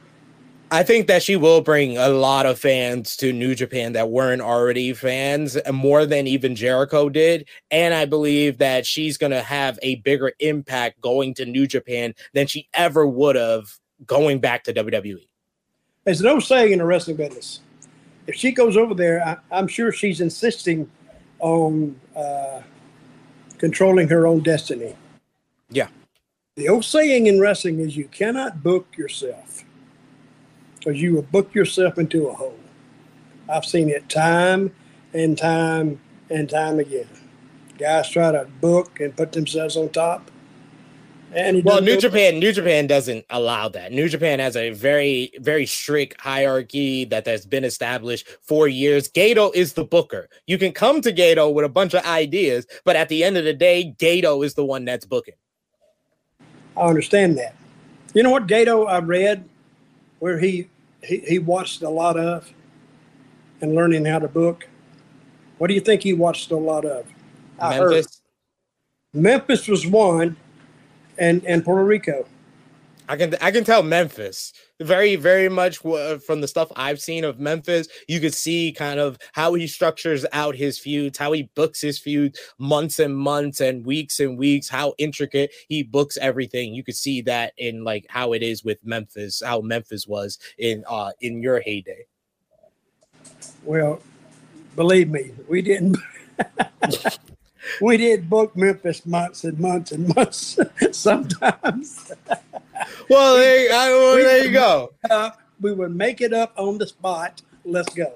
I think that she will bring a lot of fans to New Japan that weren't already fans, more than even Jericho did. And I believe that she's going to have a bigger impact going to New Japan than she ever would have going back to WWE. There's no saying in the wrestling business. If she goes over there, I, am sure she's insisting on uh, controlling her own destiny. Yeah. The old saying in wrestling is you cannot book yourself because you will book yourself into a hole. I've seen it time and time and time again. Guys try to book and put themselves on top. And well, New Japan, New Japan doesn't allow that. New Japan has a very, very strict hierarchy that has been established for years. Gedo is the booker. You can come to Gedo with a bunch of ideas, but at the end of the day, Gedo is the one that's booking. I understand that. You know what Gedo I read where he, he, he watched a lot of and learning how to book. What do you think he watched a lot of? I Memphis. Heard. Memphis was one, and and Puerto Rico. I can I can tell Memphis very very much from the stuff I've seen of Memphis. You could see kind of how he structures out his feuds, how he books his feuds months and months and weeks and weeks, how intricate he books everything. You could see that in like how it is with Memphis, how Memphis was in uh in your heyday. Well, believe me, we didn't we did book Memphis months and months and months sometimes. well, there, I, well, there you go. we would make it up on the spot. Let's go.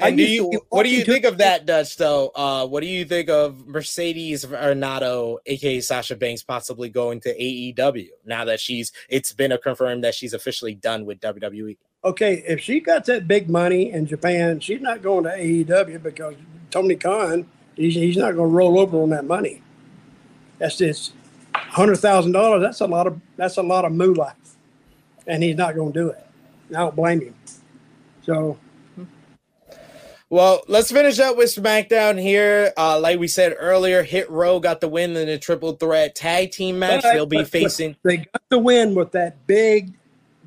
And do you, what do you think of that, Dutch? Though, uh, what do you think of Mercedes Varnado, aka Sasha Banks, possibly going to AEW now that she's? It's been a confirmed that she's officially done with WWE. Okay, if she got that big money in Japan, she's not going to AEW because Tony Khan, he's, he's not going to roll over on that money. That's just hundred thousand dollars. That's a lot of that's a lot of moolah, and he's not going to do it. I don't blame him. So well, let's finish up with SmackDown here. Uh, like we said earlier, Hit Row got the win in a triple threat tag team match. But, They'll be but, facing. But they got the win with that big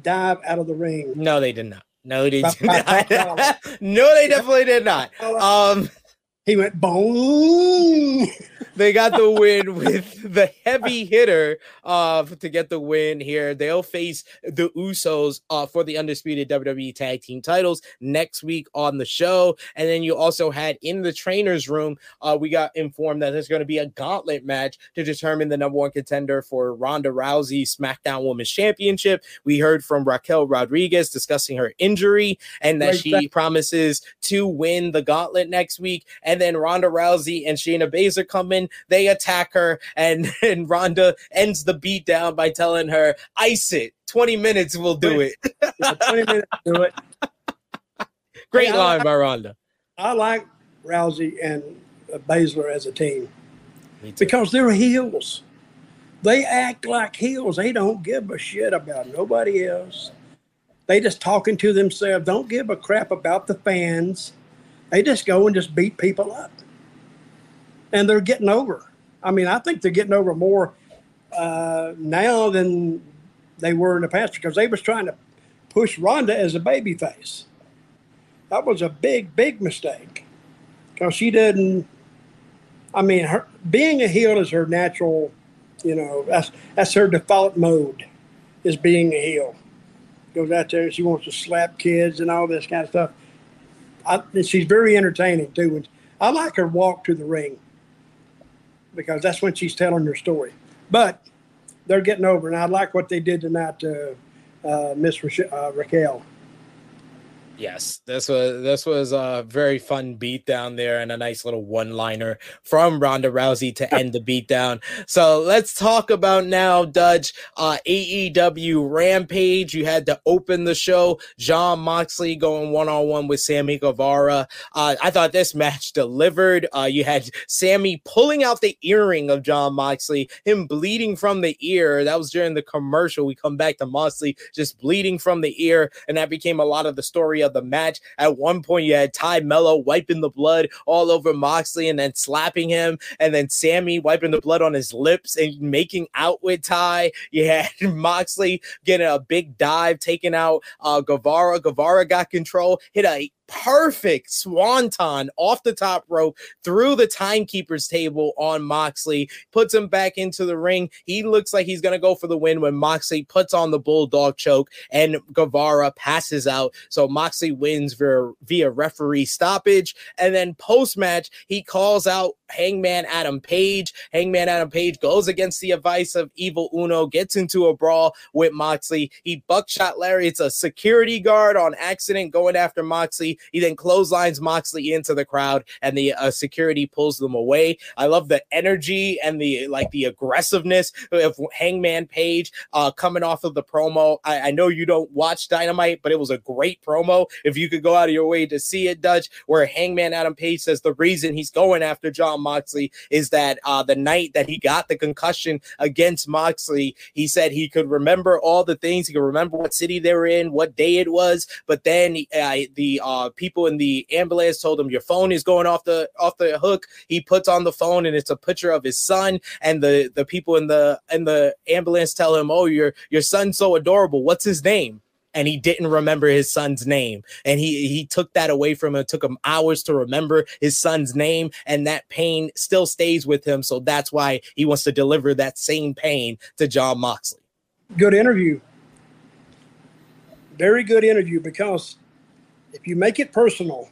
dive out of the ring. No, they did not. No, they did not. no, they definitely did not. Um, he went boom. they got the win with the heavy hitter uh, to get the win here. They'll face the Usos uh, for the undisputed WWE Tag Team titles next week on the show. And then you also had in the trainer's room, uh, we got informed that there's going to be a gauntlet match to determine the number one contender for Ronda Rousey SmackDown Women's Championship. We heard from Raquel Rodriguez discussing her injury and that right she promises to win the gauntlet next week. And then Ronda Rousey and Shayna Baszler come in they attack her, and, and Ronda ends the beat down by telling her, ice it. 20 minutes will do it. yeah, 20 minutes do it. Great hey, line like, by Ronda. I like Rousey and Baszler as a team because they're heels. They act like heels. They don't give a shit about nobody else. They just talking to themselves. Don't give a crap about the fans. They just go and just beat people up and they're getting over. I mean, I think they're getting over more uh, now than they were in the past because they was trying to push Ronda as a baby face. That was a big, big mistake because she didn't. I mean, her being a heel is her natural. You know, that's that's her default mode, is being a heel. Goes out there she wants to slap kids and all this kind of stuff. I, she's very entertaining too. I like her walk to the ring because that's when she's telling her story. But they're getting over, and I like what they did tonight to uh, Miss Ra- uh, Raquel. Yes, this was this was a very fun beat down there and a nice little one liner from Ronda Rousey to end the beat down. So let's talk about now, Dutch. Uh, AEW Rampage. You had to open the show. Jon Moxley going one on one with Sammy Guevara. Uh, I thought this match delivered. Uh, you had Sammy pulling out the earring of Jon Moxley, him bleeding from the ear. That was during the commercial. We come back to Moxley just bleeding from the ear, and that became a lot of the story of of the match. At one point, you had Tay Melo wiping the blood all over Moxley and then slapping him, and then Sammy wiping the blood on his lips and making out with Tay. You had Moxley getting a big dive, taking out uh, Guevara. Guevara got control, hit a perfect swanton off the top rope through the timekeeper's table on Moxley, puts him back into the ring. He looks like he's going to go for the win when Moxley puts on the bulldog choke and Guevara passes out. So Moxley wins via, via referee stoppage. And then post match, he calls out Hangman Adam Page. Hangman Adam Page goes against the advice of Evil Uno, gets into a brawl with Moxley. He buckshot lariat. It's a security guard on accident going after Moxley. He then clotheslines Moxley into the crowd, and the uh, security pulls them away. I love the energy and the like the aggressiveness of Hangman Page uh, coming off of the promo. I, I know you don't watch Dynamite, but it was a great promo. If you could go out of your way to see it, Dutch, where Hangman Adam Page says the reason he's going after Jon Moxley is that uh, the night that he got the concussion against Moxley, he said he could remember all the things. He could remember what city they were in, what day it was, but then uh, the uh, uh, people in the ambulance told him your phone is going off the off the hook. He puts on the phone and it's a picture of his son. And the the people in the in the ambulance tell him, "Oh, your your son's so adorable. What's his name?" and he didn't remember his son's name and he he took that away from him it took him hours to remember his son's name and that pain still stays with him so that's why he wants to deliver that same pain to Jon Moxley good interview very good interview because if you make it personal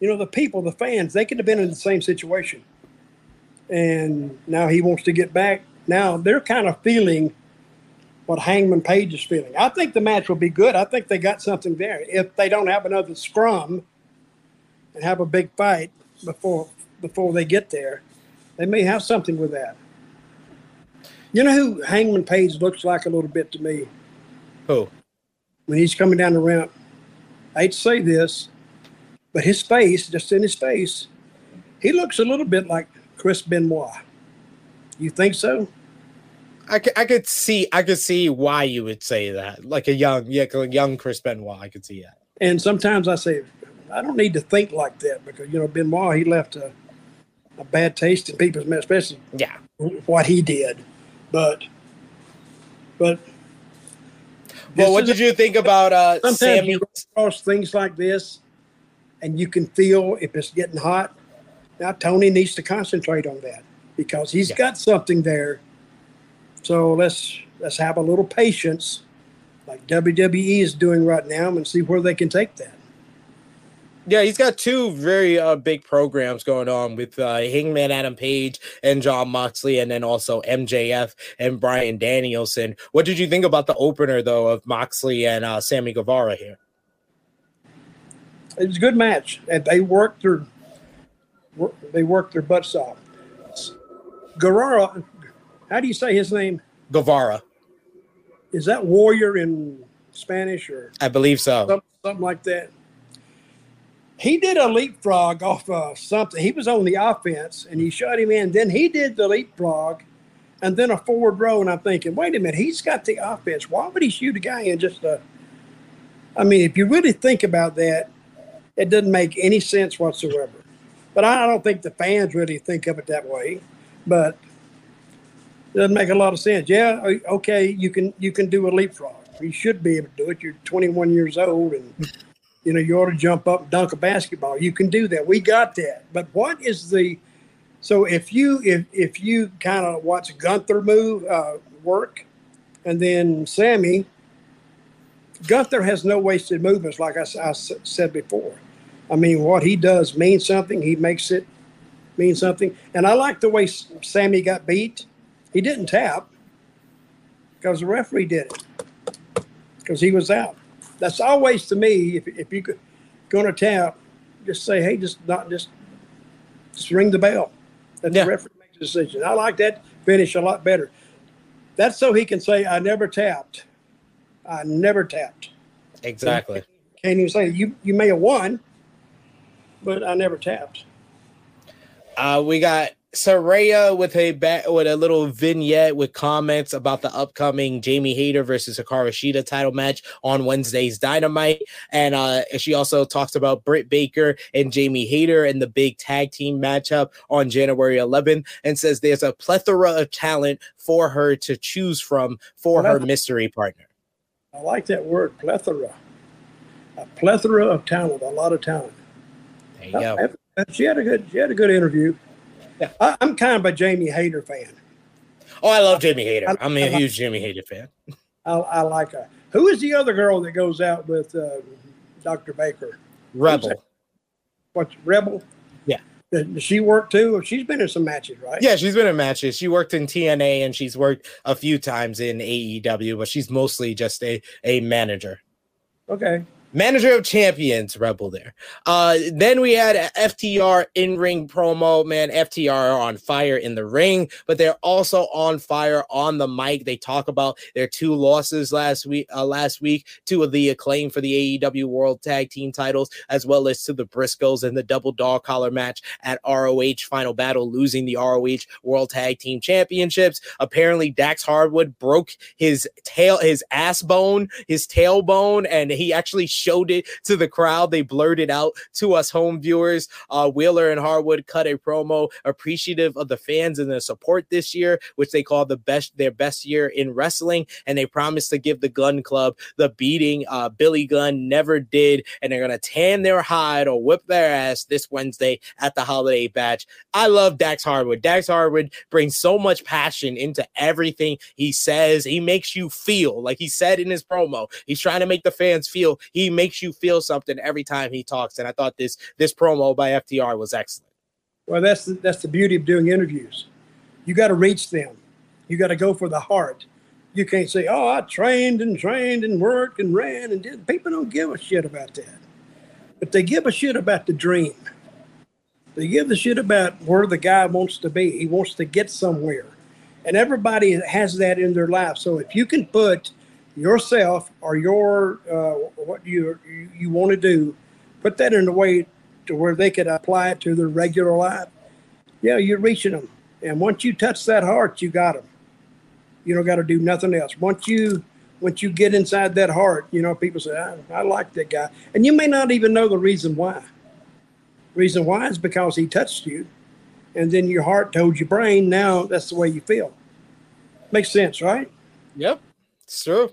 you know the people the fans they could have been in the same situation and now he wants to get back now they're kind of feeling what Hangman Page is feeling. I think the match will be good. I think they got something there. If they don't have another scrum and have a big fight before before they get there, they may have something with that. You know who Hangman Page looks like a little bit to me? Who? When he's coming down the ramp. I hate to say this, but his face, just in his face, he looks a little bit like Chris Benoit. You think so? I could, I could see I could see why you would say that. Like a young, yeah, young Chris Benoit. I could see that. And sometimes I say, I don't need to think like that because you know Benoit he left a, a bad taste in people's mouth, especially yeah what he did. But but well, what did you think about uh sometimes Sammy? you cross things like this, and you can feel if it's getting hot. Now Tony needs to concentrate on that because he's yeah. got something there so let's let's have a little patience, like WWE is doing right now, and see where they can take that. Yeah, he's got two very uh, big programs going on with uh, Hangman Adam Page and Jon Moxley, and then also MJF and Bryan Danielson. What did you think about the opener, though, of Moxley and uh, Sammy Guevara here? It was a good match, and they worked their they worked their butts off. Guevara how do you say his name? Guevara. Is that warrior in Spanish or? I believe so. Something, something like that. He did a leapfrog off uh, something. He was on the offense and he shot him in. Then he did the leapfrog and then a forward row. And I'm thinking, wait a minute, he's got the offense. Why would he shoot a guy in just a. I mean, if you really think about that, it doesn't make any sense whatsoever. But I don't think the fans really think of it that way. But it doesn't make a lot of sense. Yeah, okay, you can you can do a leapfrog. You should be able to do it. You're 21 years old, and you know you ought to jump up and dunk a basketball. You can do that. We got that. But what is the so if you if if you kind of watch Gunther move uh, work, and then Sammy, Gunther has no wasted movements, like I, I said before. I mean, what he does means something. He makes it mean something. And I like the way Sammy got beat. He didn't tap because the referee did it because he was out. That's always to me, if, if you're going to tap, just say, hey, just not just just ring the bell. Let yeah. the referee make the decision. I like that finish a lot better. That's so he can say, I never tapped. I never tapped. Exactly. Can't even say you you may have won, but I never tapped. Uh, we got Saraya with a ba- with a little vignette with comments about the upcoming Jamie Hayter versus Hikaru Shida title match on Wednesday's Dynamite, and uh, she also talks about Britt Baker and Jamie Hayter and the big tag team matchup on January 11th, and says there's a plethora of talent for her to choose from for plethora. her mystery partner. I like that word, plethora. A plethora of talent, a lot of talent. There you go. She had a good, she had a good interview. Yeah. I, am kind of a Jamie Hayter fan. Oh, I love Jamie Hayter. I, am a huge Jamie Hayter fan. I, I, like her. Who is the other girl that goes out with uh, Dr. Baker? Rebel. What's Rebel? Yeah. Does she work too? She's been in some matches, right? Yeah, she's been in matches. She worked in TNA and she's worked a few times in AEW, but she's mostly just a, a manager. Okay manager of champions rebel there. Uh then we had ftr in-ring promo man. Ftr are on fire in the ring but they're also on fire on the mic. They talk about their two losses last week uh, last week two of the Acclaimed for the aew world tag team titles as well as to the briscoes in the double dog collar match at roh final battle losing the roh world tag team championships. Apparently dax harwood broke his tail his ass bone his tailbone and he actually showed it to the crowd. They blurred it out to us home viewers. Uh, Wheeler and Harwood cut a promo appreciative of the fans and the support this year, which they call the best their best year in wrestling, and they promised to give the Gun Club the beating uh, Billy Gunn never did, and they're gonna tan their hide or whip their ass this Wednesday at the holiday bash. I love Dax Harwood. Dax Harwood brings so much passion into everything he says. He makes you feel like he said in his promo. He's trying to make the fans feel. He makes you feel something every time he talks, and I thought this this promo by FTR was excellent. Well, that's the, that's the beauty of doing interviews. You got to reach them. You got to go for the heart. You can't say, "Oh, I trained and trained and worked and ran and did." People don't give a shit about that, but they give a shit about the dream. They give a shit about where the guy wants to be. He wants to get somewhere, and everybody has that in their life. So if you can put yourself or your uh, what you you, want to do, put that in a way to where they could apply it to their regular life. Yeah, you're reaching them, and once you touch that heart, you got them you don't got to do nothing else. Once you once you get inside that heart, you know, people say, I, I like that guy. And you may not even know the reason why. Reason why is because he touched you. And then your heart told your brain, now that's the way you feel. Makes sense, right? Yep. It's true.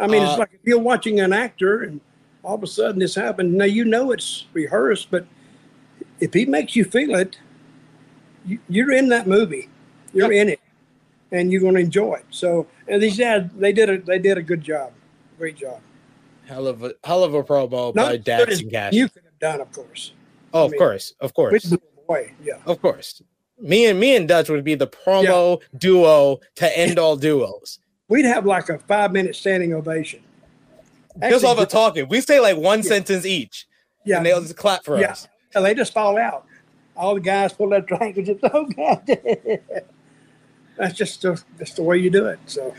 I mean, uh, it's like if you're watching an actor and all of a sudden this happened. Now you know it's rehearsed, but if he makes you feel it, you, are in that movie. You're yep. in it and you're going to enjoy it. So, and these guys, they did a they did a good job, great job. Hell of a hell of a promo by Dax and Cash. You could have done, of course. Oh, I of mean, course, of course. Away. Yeah, of course. Me and me and Dutch would be the promo yeah. duo to end all duos. We'd have like a five minute standing ovation. Actually, just off of talking, we say like one yeah. sentence each. Yeah, and they'll just clap for yeah. us. And they just fall out. All the guys pull that their triangles. Oh God! that's just the, that's the way you do it. So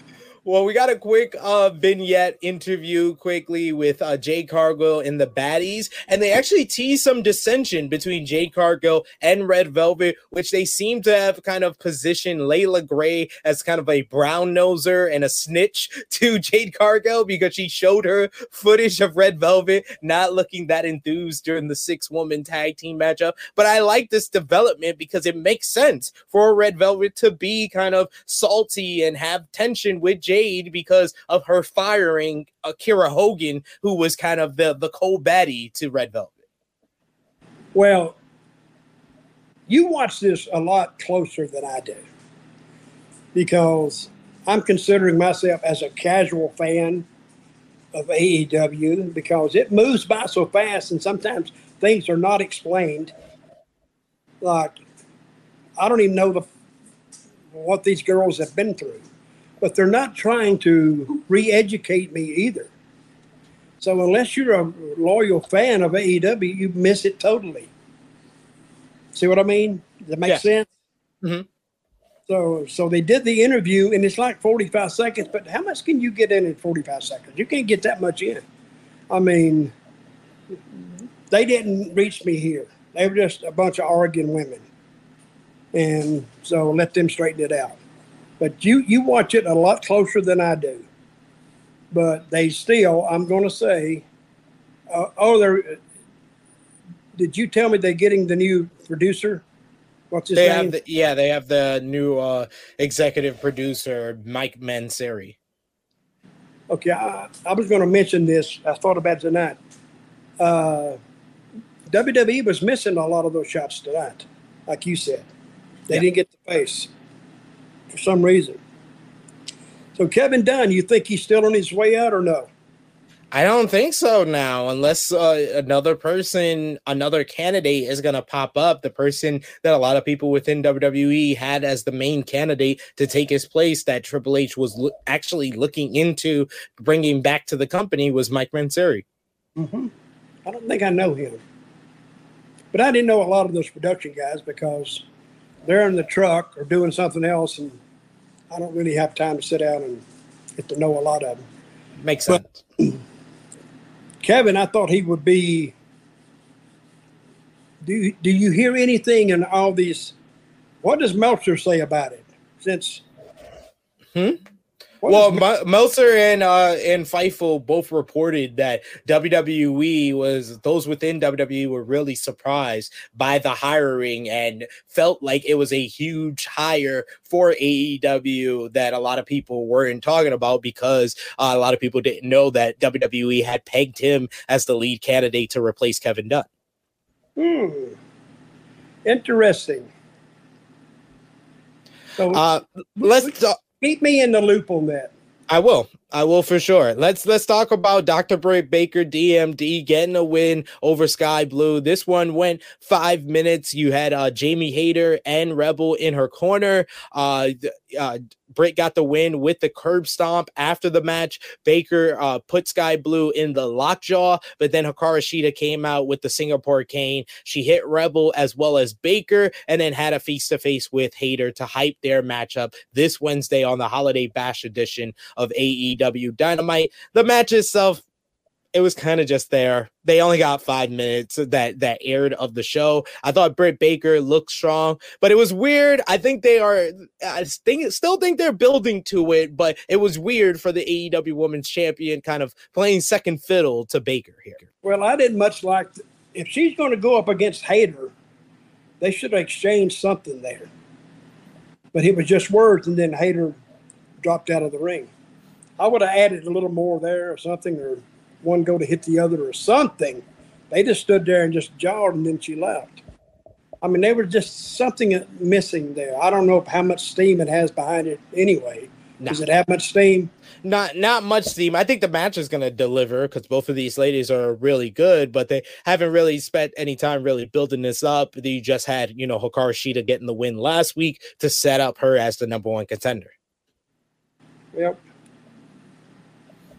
well, we got a quick uh, vignette interview quickly with uh, Jade Cargill and the Baddies, and they actually tease some dissension between Jade Cargill and Red Velvet, which they seem to have kind of positioned Leila Grey as kind of a brown noser and a snitch to Jade Cargill because she showed her footage of Red Velvet not looking that enthused during the six woman tag team matchup. But I like this development because it makes sense for Red Velvet to be kind of salty and have tension with Jade because of her firing Kiera Hogan, who was kind of the the cold baddie to Red Velvet. Well, you watch this a lot closer than I do because I'm considering myself as a casual fan of AEW because it moves by so fast and sometimes things are not explained. Like I don't even know the what these girls have been through but they're not trying to re-educate me either. So unless you're a loyal fan of AEW, you miss it totally. See what I mean? Does that make yeah. sense? Mm-hmm. So, so they did the interview, and it's like 45 seconds. But how much can you get in in 45 seconds? You can't get that much in. I mean, they didn't reach me here. They were just a bunch of Oregon women, and so let them straighten it out. But you you watch it a lot closer than I do. But they still, I'm going to say, uh, oh, they're. Did you tell me they're getting the new producer? What's his they name? Have the, yeah, they have the new uh, executive producer, Mike Mansury. Okay, I, I was going to mention this. I thought about tonight. Uh, WWE was missing a lot of those shots tonight, like you said. They yeah. didn't get the face for some reason. So Kevin Dunn, you think he's still on his way out or no? I don't think so now, unless uh, another person, another candidate is going to pop up. The person that a lot of people within WWE had as the main candidate to take his place, that Triple H was lo- actually looking into bringing back to the company, was Mike Mansury. Mm-hmm. I don't think I know him, but I didn't know a lot of those production guys because they're in the truck or doing something else, and I don't really have time to sit down and get to know a lot of them. Makes sense. But, Kevin, I thought he would be. Do Do you hear anything in all these? What does Meltzer say about it? Since Hmm. What well, Mel- Meltzer and uh, and Fightful both reported that WWE was those within WWE were really surprised by the hiring and felt like it was a huge hire for AEW that a lot of people weren't talking about because uh, a lot of people didn't know that WWE had pegged him as the lead candidate to replace Kevin Dunn. Hmm. Interesting. So uh, let's uh, keep me in the loop on that. I will. I will for sure. Let's let's talk about Dr. Britt Baker DMD getting a win over Sky Blue. This one went five minutes. You had uh, Jamie Hayter and Rebel in her corner. Uh, uh, Britt got the win with the curb stomp after the match. Baker uh, put Sky Blue in the lockjaw, but then Hikaru Shida came out with the Singapore cane. She hit Rebel as well as Baker, and then had a face to face with Hayter to hype their matchup this Wednesday on the Holiday Bash edition of AEW Dynamite. The match itself it was kind of just there. They only got five minutes that that aired of the show. I thought Britt Baker looked strong, but it was weird. I think they are. I think still think they're building to it, but it was weird for the AEW Women's Champion kind of playing second fiddle to Baker here. Well, I didn't much like if she's going to go up against Hayter, they should have exchanged something there. But it was just words, and then Hayter dropped out of the ring. I would have added a little more there or something, or one go to hit the other or something. They just stood there and just jawed, and then she left. I mean, they were just something missing there. I don't know how much steam it has behind it anyway. No. Does it have much steam? Not not much steam. I think the match is going to deliver because both of these ladies are really good, but they haven't really spent any time really building this up. You just had you know Hikaru Shida getting the win last week to set up her as the number one contender. Yep,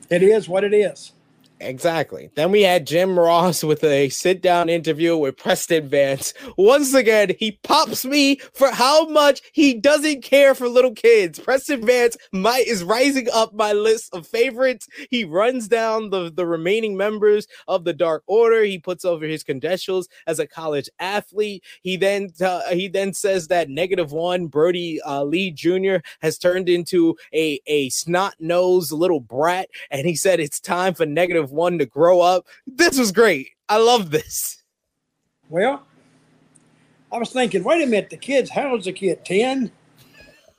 it is what it is. Exactly. Then we had Jim Ross with a sit down interview with Preston Vance. Once again, he pops me for how much he doesn't care for little kids. Preston Vance might is rising up my list of favorites. He runs down the, the remaining members of the Dark Order. He puts over his credentials as a college athlete. He then uh, he then says that negative one Brodie uh, Lee Jr. has turned into a a snot nosed little brat, and he said it's time for negative one to grow up. This was great. I love this. Well, I was thinking, wait a minute, the kid's how old's the kid? 10?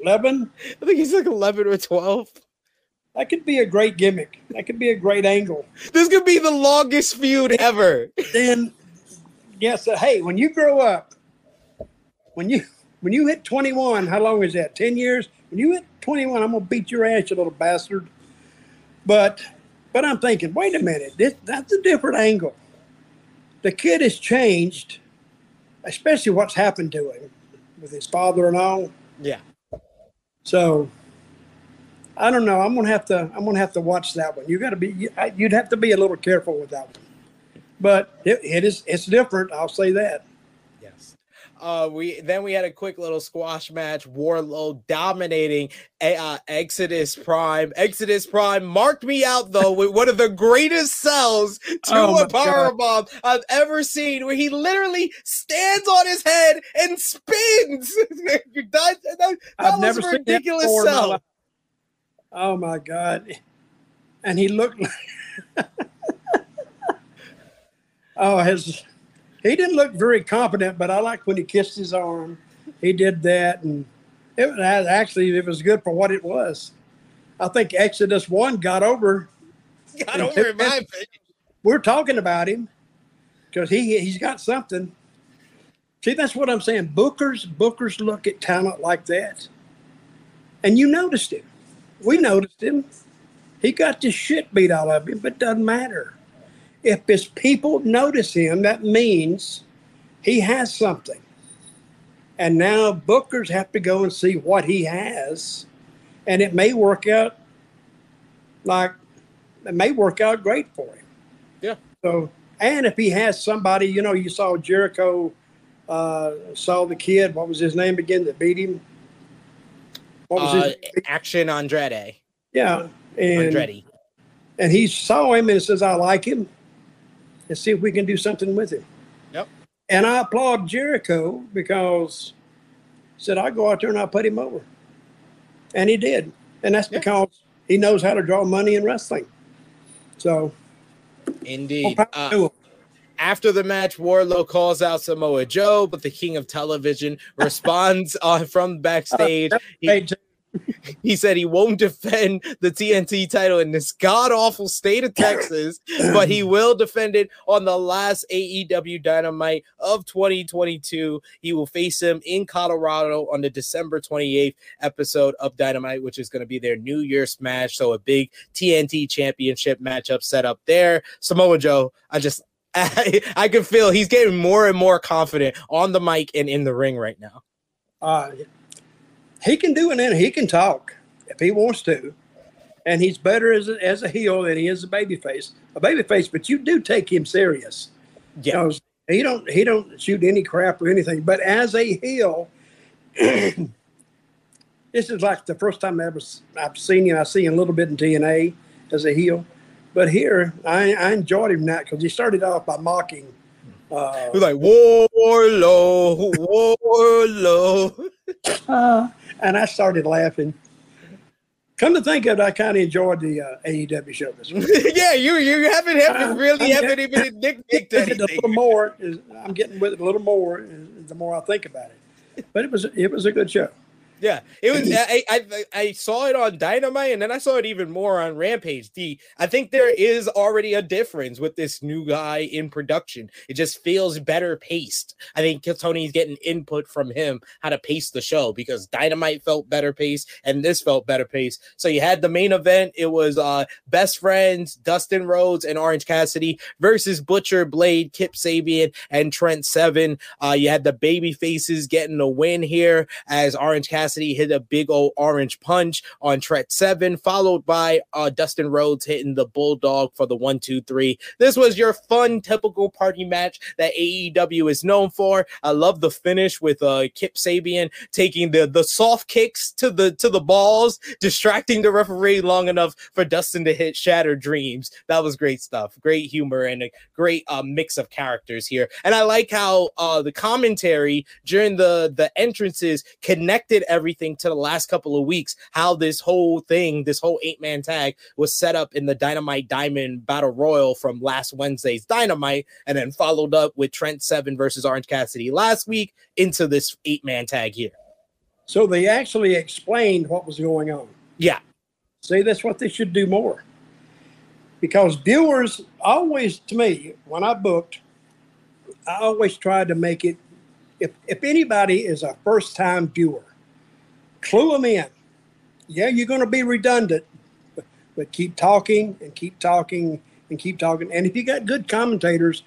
11? I think he's like 11 or 12. That could be a great gimmick. That could be a great angle. This could be the longest feud ever. Then, yes, uh, hey, when you grow up, when you when you hit 21, how long is that? 10 years? When you hit 21, I'm gonna beat your ass, you little bastard. But but I'm thinking, wait a minute, this, that's a different angle. The kid has changed, especially what's happened to him with his father and all. Yeah. So I don't know. I'm gonna have to. I'm gonna have to watch that one. You got to be. You'd have to be a little careful with that one. But it, it is. It's different. I'll say that. Uh, we then we had a quick little squash match. Wardlow dominating uh, Exodus Prime. Exodus Prime marked me out though with one of the greatest sells to oh a power bomb I've ever seen, where he literally stands on his head and spins. that, that, that was a ridiculous sell. oh my god! And he looked like. oh, his he didn't look very competent, but I liked when he kissed his arm. He did that, and it was actually it was good for what it was. I think Exodus One got over. Got over in my opinion. We're talking about him because he he's got something. See, that's what I'm saying. Bookers bookers look at talent like that, and you noticed him. We noticed him. He got the shit beat out of him, but doesn't matter. If his people notice him, that means he has something. And now bookers have to go and see what he has. And it may work out like it may work out great for him. Yeah. So, and if he has somebody, you know, you saw Jericho, uh, saw the kid, what was his name again that beat him? What was uh, his Action Andretti. Yeah. And, Andretti. And he saw him and says, I like him and see if we can do something with him. Yep. And I applaud Jericho because he said I'll go out there and I'll put him over. And he did. And that's because he knows how to draw money in wrestling. So, indeed. Uh, after the match, Wardlow calls out Samoa Joe, but the King of Television responds uh, from backstage. He, he said he won't defend the TNT title in this god awful state of Texas, but he will defend it on the last AEW Dynamite of 2022. He will face him in Colorado on the December 28th episode of Dynamite, which is going to be their New Year's match. So a big TNT championship matchup set up there. Samoa Joe, I just I, I can feel he's getting more and more confident on the mic and in the ring right now. Uh, he can do it, and he can talk if he wants to, and he's better as a, as a heel than he is a babyface. A babyface, but you do take him serious. Yeah, he don't he don't shoot any crap or anything. But as a heel, this is like the first time I ever I've seen him. I see him a little bit in TNA as a heel, but here I, I enjoyed him that because he started off by mocking uh, he was like Warlow, Warlow. uh, and I started laughing. Come to think of it, I kind of enjoyed the uh, AEW show this week. yeah, you you haven't, haven't really I'm haven't even nicknamed anything. A little more is I'm getting with it a little more the more I think about it. But it was it was a good show. Yeah, it was. I, I I saw it on Dynamite, and then I saw it even more on Rampage. D. I think there is already a difference with this new guy in production. It just feels better paced. I think Tony's getting input from him how to pace the show because Dynamite felt better paced, and this felt better paced. So you had the main event. It was uh best friends Dustin Rhodes and Orange Cassidy versus Butcher Blade, Kip Sabian, and Trent Seven. Uh, you had the baby faces getting a win here as Orange Cassidy Cassidy hit a big old orange punch on Trent Seven, followed by uh, Dustin Rhodes hitting the Bulldog for the one, two, three. This was your fun, typical party match that AEW is known for. I love the finish with uh, Kip Sabian taking the the soft kicks to the to the balls, distracting the referee long enough for Dustin to hit Shattered Dreams. That was great stuff. Great humor and a great uh, mix of characters here. And I like how uh, the commentary during the the entrances connected everything everything to the last couple of weeks, how this whole thing, this whole eight man tag was set up in the Dynamite Diamond Battle Royal from last Wednesday's Dynamite, and then followed up with Trent Seven versus Orange Cassidy last week into this eight man tag here. So they actually explained what was going on. Yeah. See, that's what they should do more. Because viewers always, to me, when I booked, I always tried to make it if, if anybody is a first time viewer, clue them in. Yeah, you're going to be redundant, but, but keep talking and keep talking and keep talking. And if you got good commentators,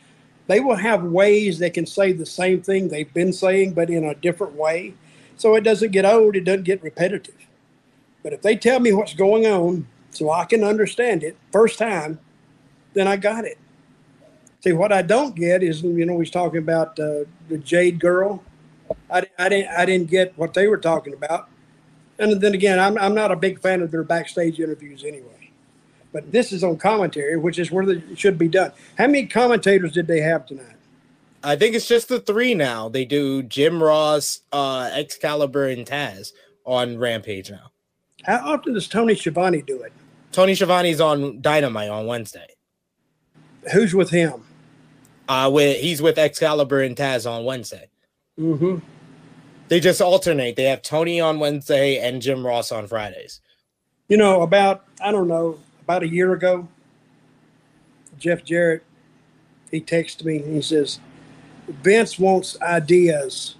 they will have ways they can say the same thing they've been saying, but in a different way. So it doesn't get old, it doesn't get repetitive. But if they tell me what's going on so I can understand it first time, then I got it. See, what I don't get is, you know, he's talking about uh, the Jade girl. I, I, didn't, I didn't get what they were talking about. And then again, I'm, I'm not a big fan of their backstage interviews anyway. But this is on commentary, which is where it should be done. How many commentators did they have tonight? I think it's just the three now. They do Jim Ross, uh, Excalibur, and Taz on Rampage now. How often does Tony Schiavone do it? Tony Schiavone's on Dynamite on Wednesday. Who's with him? Uh, with he's with Excalibur and Taz on Wednesday. Mm-hmm. They just alternate. They have Tony on Wednesday and Jim Ross on Fridays. You know, about I don't know, about a year ago, Jeff Jarrett, he texted me and he says, Vince wants ideas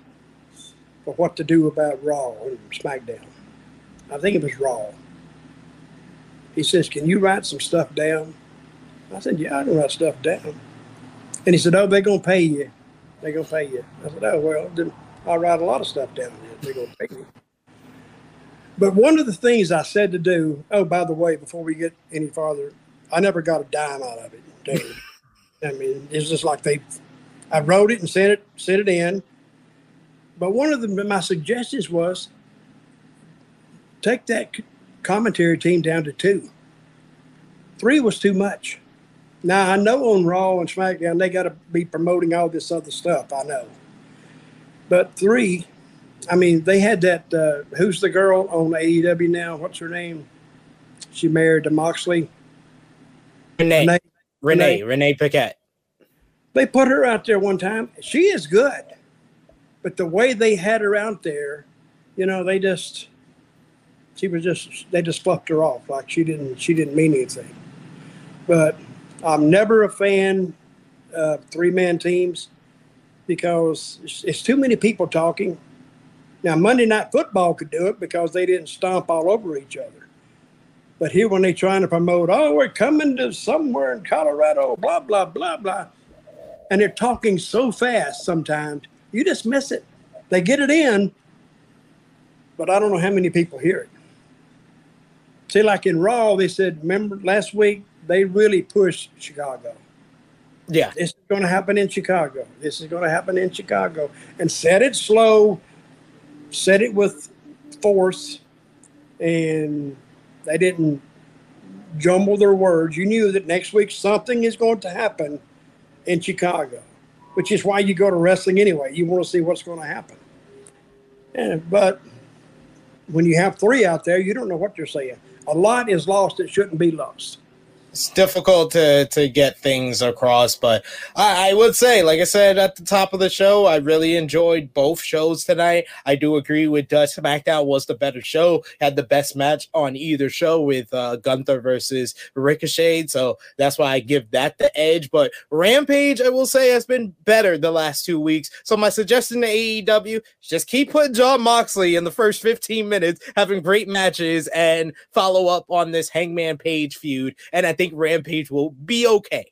for what to do about Raw and SmackDown. I think it was Raw. He says, Can you write some stuff down? I said, Yeah, I can write stuff down. And he said, Oh, they're gonna pay you. They're gonna pay you. I said, Oh well, I write a lot of stuff down there. They're going to pay me. But one of the things I said to do, oh, by the way, before we get any farther, I never got a dime out of it. I mean, it's just like they, I wrote it and sent it, sent it in. But one of the, my suggestions was take that commentary team down to two. Three was too much. Now I know on Raw and SmackDown they got to be promoting all this other stuff. I know, but three, I mean, they had that. Uh, who's the girl on AEW now? What's her name? she married to Moxley. Renee. Renee. Renee, Renee Paquette. They put her out there one time. She is good. But the way they had her out there, you know, they just she was just they just fluffed her off like she didn't she didn't mean anything. But I'm never a fan of three man teams because it's, too many people talking. Now Monday Night Football could do it because they didn't stomp all over each other. But here, when they're trying to promote, oh, we're coming to somewhere in Colorado, blah blah blah blah, and they're talking so fast sometimes you just miss it. They get it in, but I don't know how many people hear it. See, like in Raw, they said, remember last week, they really pushed Chicago. Yeah. This is going to happen in Chicago. This is going to happen in Chicago. And said it slow, said it with force, and they didn't jumble their words. You knew that next week something is going to happen in Chicago, which is why you go to wrestling anyway. You want to see what's going to happen. And, but when you have three out there, you don't know what you're saying. A lot is lost that shouldn't be lost it's difficult to to get things across but I, I, would say like i said at the top of the show i really enjoyed both shows tonight. I do agree with uh, smackdown was the better show had the best match on either show with uh, gunther versus ricochet so that's why i give that the edge but rampage i will say has been better the last two weeks. So my suggestion to aew just keep putting Jon moxley in the first 15 minutes having great matches and follow up on this hangman page feud. And i think think Rampage will be okay.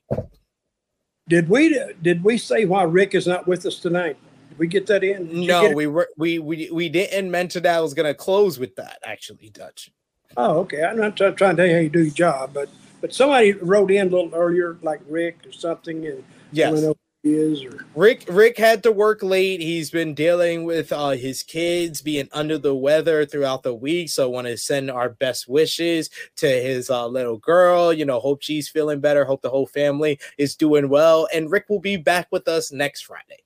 Did we did we say why Rick is not with us tonight? Did we get that in? Did no, we were we we we didn't mention that I was going to close with that actually, Dutch. Oh, okay. I'm not t- trying to tell you how you do your job, but but somebody wrote in a little earlier, like Rick or something, and yes is or Rick Rick had to work late. He's been dealing with uh, his kids being under the weather throughout the week. So want to send our best wishes to his uh, little girl. You know, hope she's feeling better. Hope the whole family is doing well. And Rick will be back with us next Friday.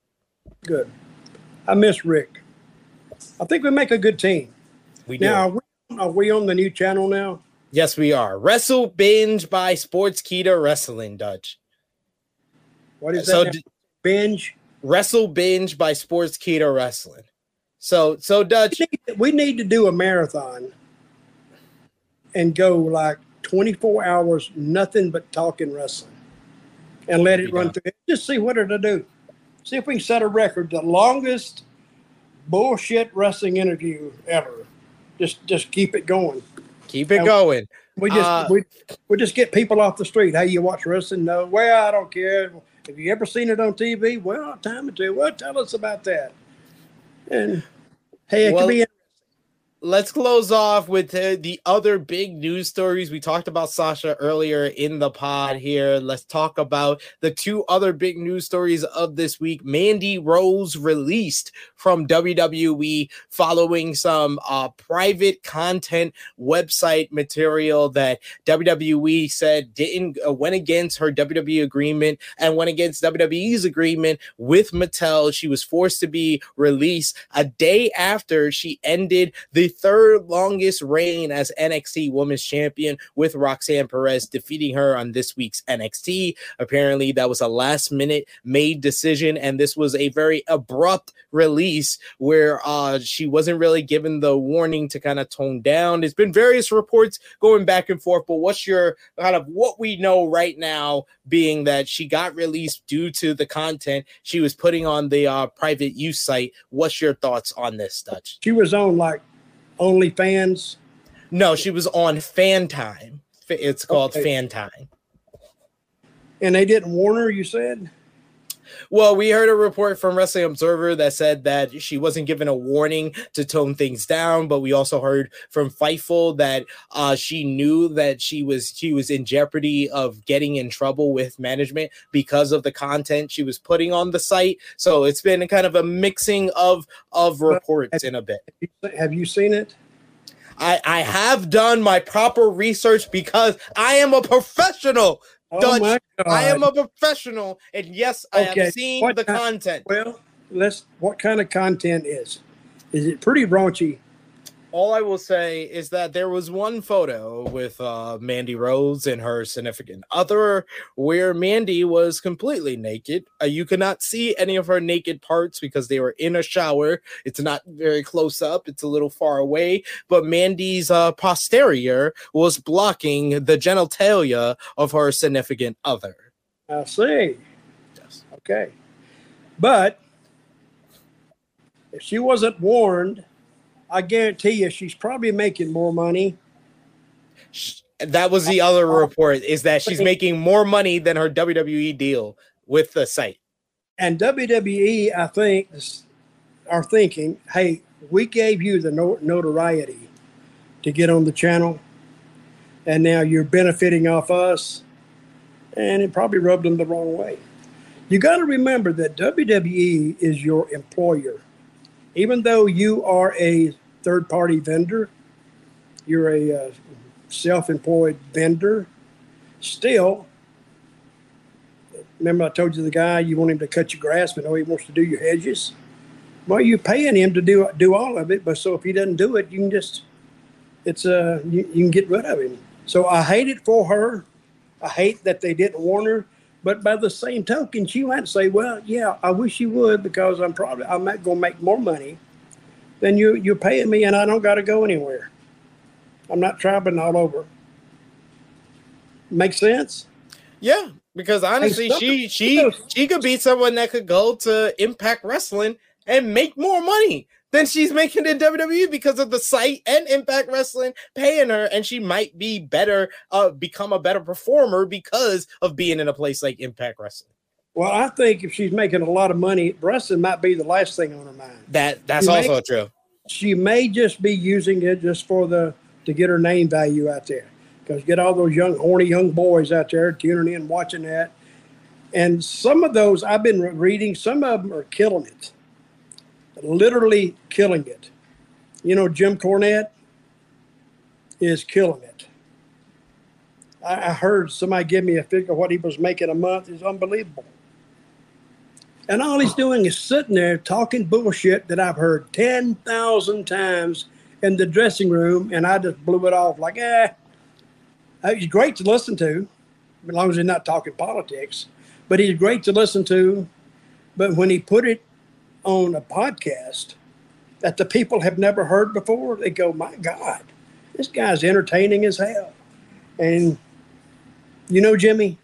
Good. I miss Rick. I think we make a good team. We do. Now, are we, are we on the new channel now? Yes, we are. Wrestle Binge by Sportskeeda Wrestling, Dutch. What is so that? D- binge? Wrestle Binge by Sportskeeda Wrestling. So, so Dutch, we need, we need to do a marathon and go like 24 hours, nothing but talking wrestling, and let it run through. Just see what it'll do. See if we can set a record. The longest bullshit wrestling interview ever. Just, just keep it going. Keep it and going. We just, uh, we, we just get people off the street. Hey, you watch wrestling? No. Well, I don't care. Have you ever seen it on TV? Well, time or two. Well, tell us about that. And hey, it well, could be let's close off with uh, the other big news stories. We talked about Sasha earlier in the pod here. Let's talk about the two other big news stories of this week. Mandy Rose released from WWE following some uh, private content website material that WWE said didn't uh, went against her WWE agreement and went against WWE's agreement with Mattel. She was forced to be released a day after she ended the third longest reign as NXT Women's Champion with Roxanne Perez defeating her on this week's NXT. Apparently, that was a last minute made decision, and this was a very abrupt release where uh, she wasn't really given the warning to kind of tone down. There's been various reports going back and forth, but what's your kind of what we know right now being that she got released due to the content she was putting on the uh, private use site? What's your thoughts on this, Dutch? She was on like OnlyFans? No, she was on Fan Time. It's called okay. Fan Time. And they didn't warn her, you said? Well, we heard a report from Wrestling Observer that said that she wasn't given a warning to tone things down, but we also heard from Fightful that uh, she knew that she was she was in jeopardy of getting in trouble with management because of the content she was putting on the site. So it's been kind of a mixing of of reports in a bit. Have you seen it? I, I have done my proper research because I am a professional. Oh Dutch, I am a professional, and yes, I okay. have seen what the content. Well, let's. What kind of content is? Is it pretty raunchy? All I will say is that there was one photo with uh, Mandy Rose and her significant other where Mandy was completely naked. Uh, you cannot see any of her naked parts because they were in a shower. It's not very close up, it's a little far away, but Mandy's uh, posterior was blocking the genitalia of her significant other. I see. Yes. Okay. But if she wasn't warned, I guarantee you she's probably making more money. That was the other report is that she's making more money than her WWE deal with the site. And WWE, I think, are thinking, hey, we gave you the notoriety to get on the channel, and now you're benefiting off us. And it probably rubbed them the wrong way. You got to remember that WWE is your employer even though you are a third party vendor, you're a uh, self employed vendor, still, remember I told you the guy you want him to cut your grass, but no, he wants to do your hedges. Well, you're paying him to do do all of it, but so if he doesn't do it, you can just it's uh you, you can get rid of him. So I hate it for her. I hate that they didn't warn her. But by the same token, she might say, "Well, yeah, I wish you would because I'm probably I'm not going to make more money than you you're paying me, and I don't got to go anywhere. I'm not traveling all over." Make sense? Yeah, because honestly, she she she could be someone that could go to Impact Wrestling and make more money than she's making in WWE because of the site and Impact Wrestling paying her, and she might be better, uh, become a better performer because of being in a place like Impact Wrestling. Well, I think if she's making a lot of money, wrestling might be the last thing on her mind. That that's she also may, true. She may just be using it just for the to get her name value out there. Because get all those young, horny young boys out there tuning in, watching that. And some of those I've been reading, some of them are killing it literally killing it. You know, Jim Cornette is killing it. I, I heard somebody give me a figure what he was making a month is unbelievable. And all he's doing is sitting there talking bullshit that I've heard 10,000 times in the dressing room, and I just blew it off like, eh. He's great to listen to, as long as he's not talking politics, but he's great to listen to. But when he put it on a podcast that the people have never heard before, they go, "My God, this guy's entertaining as hell." And you know Jimmy?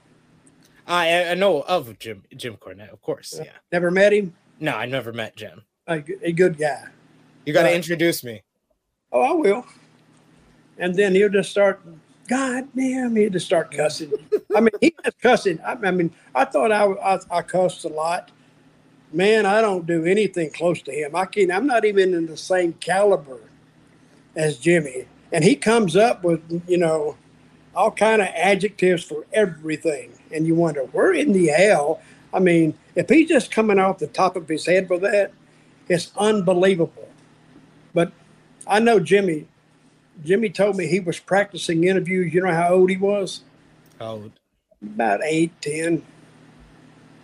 I I know of Jim Jim Cornette, of course. Yeah. Never met him? No, I never met Jim. A, a good guy. You got to uh, introduce me. Oh, I will. And then he'll just start. God damn, he'll just start cussing. I mean, he was cussing. I, I, mean, I thought I, I I cussed a lot man, I don't do anything close to him. I can't. I'm not even in the same caliber as Jimmy, and he comes up with you know all kind of adjectives for everything, and you wonder where in the hell. I mean, if he's just coming off the top of his head with that, it's unbelievable. But I know Jimmy. Jimmy told me he was practicing interviews. You know how old he was? How old? About eight, ten.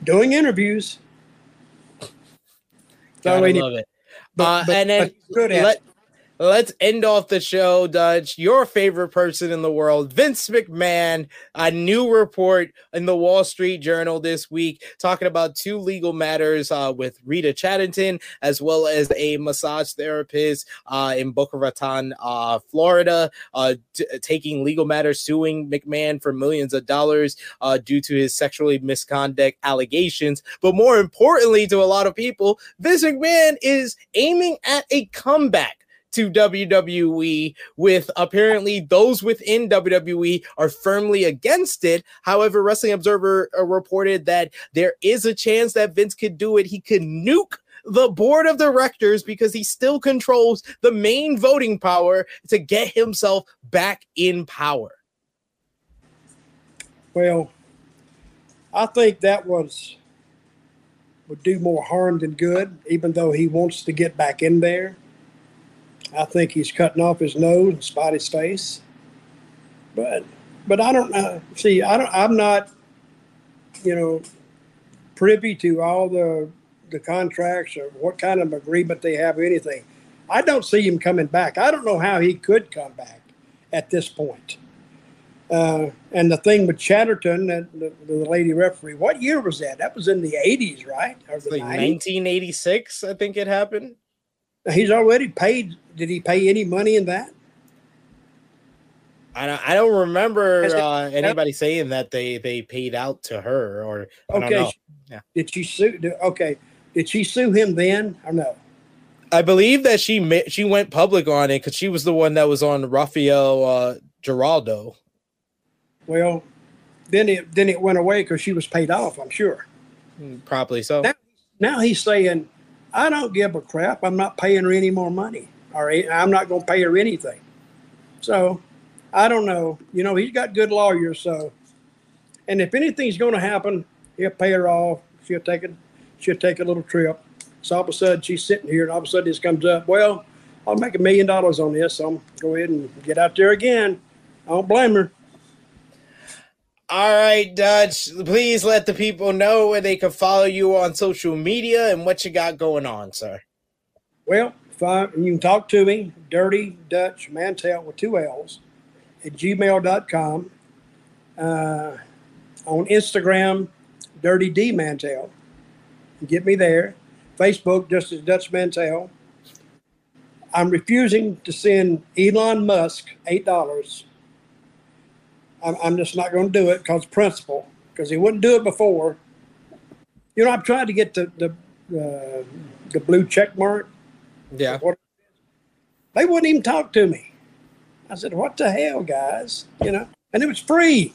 Doing interviews I love it. But, uh, but, and then let, Let's end off the show, Dutch. Your favorite person in the world, Vince McMahon. A new report in the Wall Street Journal this week talking about two legal matters uh, with Rita Chatterton, as well as a massage therapist uh, in Boca Raton, uh, Florida, uh, t- taking legal matters suing McMahon for millions of dollars uh, due to his sexually misconduct allegations. But more importantly, to a lot of people, Vince McMahon is aiming at a comeback to WWE, with apparently those within WWE are firmly against it. However, Wrestling Observer uh, reported that there is a chance that Vince could do it. He could nuke the board of directors because he still controls the main voting power to get himself back in power. Well, I think that was would do more harm than good, even though he wants to get back in there. I think he's cutting off his nose and spot his face. But but I don't know. See, I don't. I'm not, you know, privy to all the the contracts or what kind of agreement they have or anything. I don't see him coming back. I don't know how he could come back at this point. Uh, and the thing with Chatterton, the, the, the, lady referee, what year was that? That was in the 80s, right? Or the like 1986, I think it happened. He's already paid. Did he pay any money in that? I don't, I don't remember uh, anybody saying that they they paid out to her or okay. Yeah. Did she sue? Okay, did she sue him then or no? I believe that she she went public on it because she was the one that was on Rafael uh, Geraldo. Well, then it then it went away because she was paid off. I'm sure. Mm, probably so. Now, now he's saying, "I don't give a crap. I'm not paying her any more money, or I'm not going to pay her anything." So, I don't know. You know, he's got good lawyers, so. And if anything's going to happen, he'll pay her off. She'll take it. She'll take a little trip. So all of a sudden she's sitting here, and all of a sudden this comes up. Well, I'll make a million dollars on this. So I'm go ahead and get out there again. I don't blame her. All right, Dutch. Please let the people know where they can follow you on social media and what you got going on, sir. Well, fine. You can talk to me, Dirty Dutch Mantell with two L's at gmail.com. Uh, on Instagram, Dirty D Mantell. Get me there. Facebook, just as Dutch Mantell. I'm refusing to send Elon Musk $8 I'm, I'm just not going to do it because principle, because he wouldn't do it before. You know, I've tried to get the the uh, the blue check mark. Yeah. They wouldn't even talk to me. I said, "What the hell, guys?" You know, and it was free.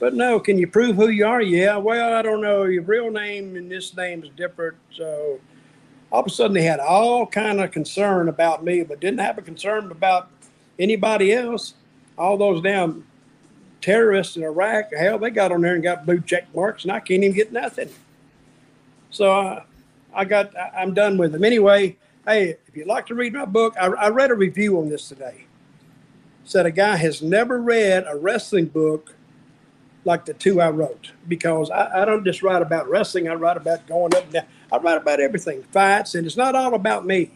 But no, can you prove who you are? Yeah. Well, I don't know. Your real name and this name is different. So all of a sudden, they had all kind of concern about me, but didn't have a concern about anybody else. All those damn terrorists in Iraq, hell, they got on there and got blue check marks, and I can't even get nothing. So uh, I got, I, am done with them. Anyway, hey, if you'd like to read my book, I, I read a review on this today. Said a guy has never read a wrestling book like the two I wrote because I, I don't just write about wrestling. I write about going up and down. I write about everything, fights, and it's not all about me.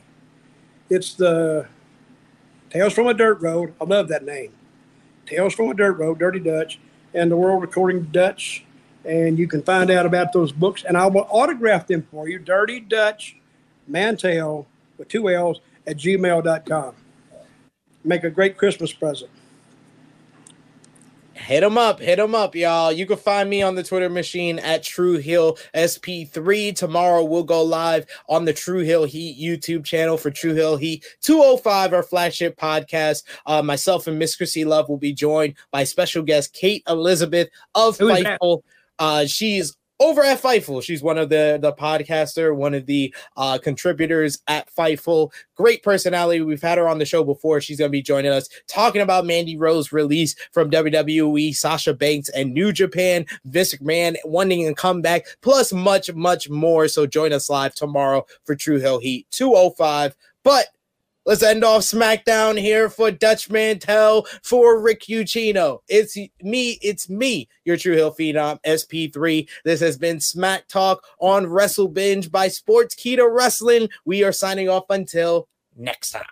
It's the Tales from a Dirt Road. I love that name. Tales from a Dirt Road, Dirty Dutch, and the World According to Dutch. And you can find out about those books, and I will autograph them for you. Dirty Dutch Mantell with two L's at gmail.com. Make a great Christmas present. Hit them up, hit them up, y'all. You can find me on the Twitter machine at True Hill SP3. Tomorrow we'll go live on the True Hill Heat YouTube channel for True Hill Heat 205, our flagship podcast. Uh, myself and Miss Chrissy Love will be joined by special guest Kate Elizabeth of Fightful. Uh, she's over at Fightful. She's one of the the podcaster, one of the uh, contributors at Fightful. Great personality. We've had her on the show before. She's going to be joining us talking about Mandy Rose release from WWE, Sasha Banks, and New Japan. Vince McMahon wanting a comeback, plus much, much more. So join us live tomorrow for True Hill Heat 205. But Let's end off SmackDown here for Dutch Mantell for Rick Ucchino. It's me, it's me, your True Hill Phenom SP3. This has been Smack Talk on Wrestle Binge by Sportskeeda Wrestling. We are signing off until next time.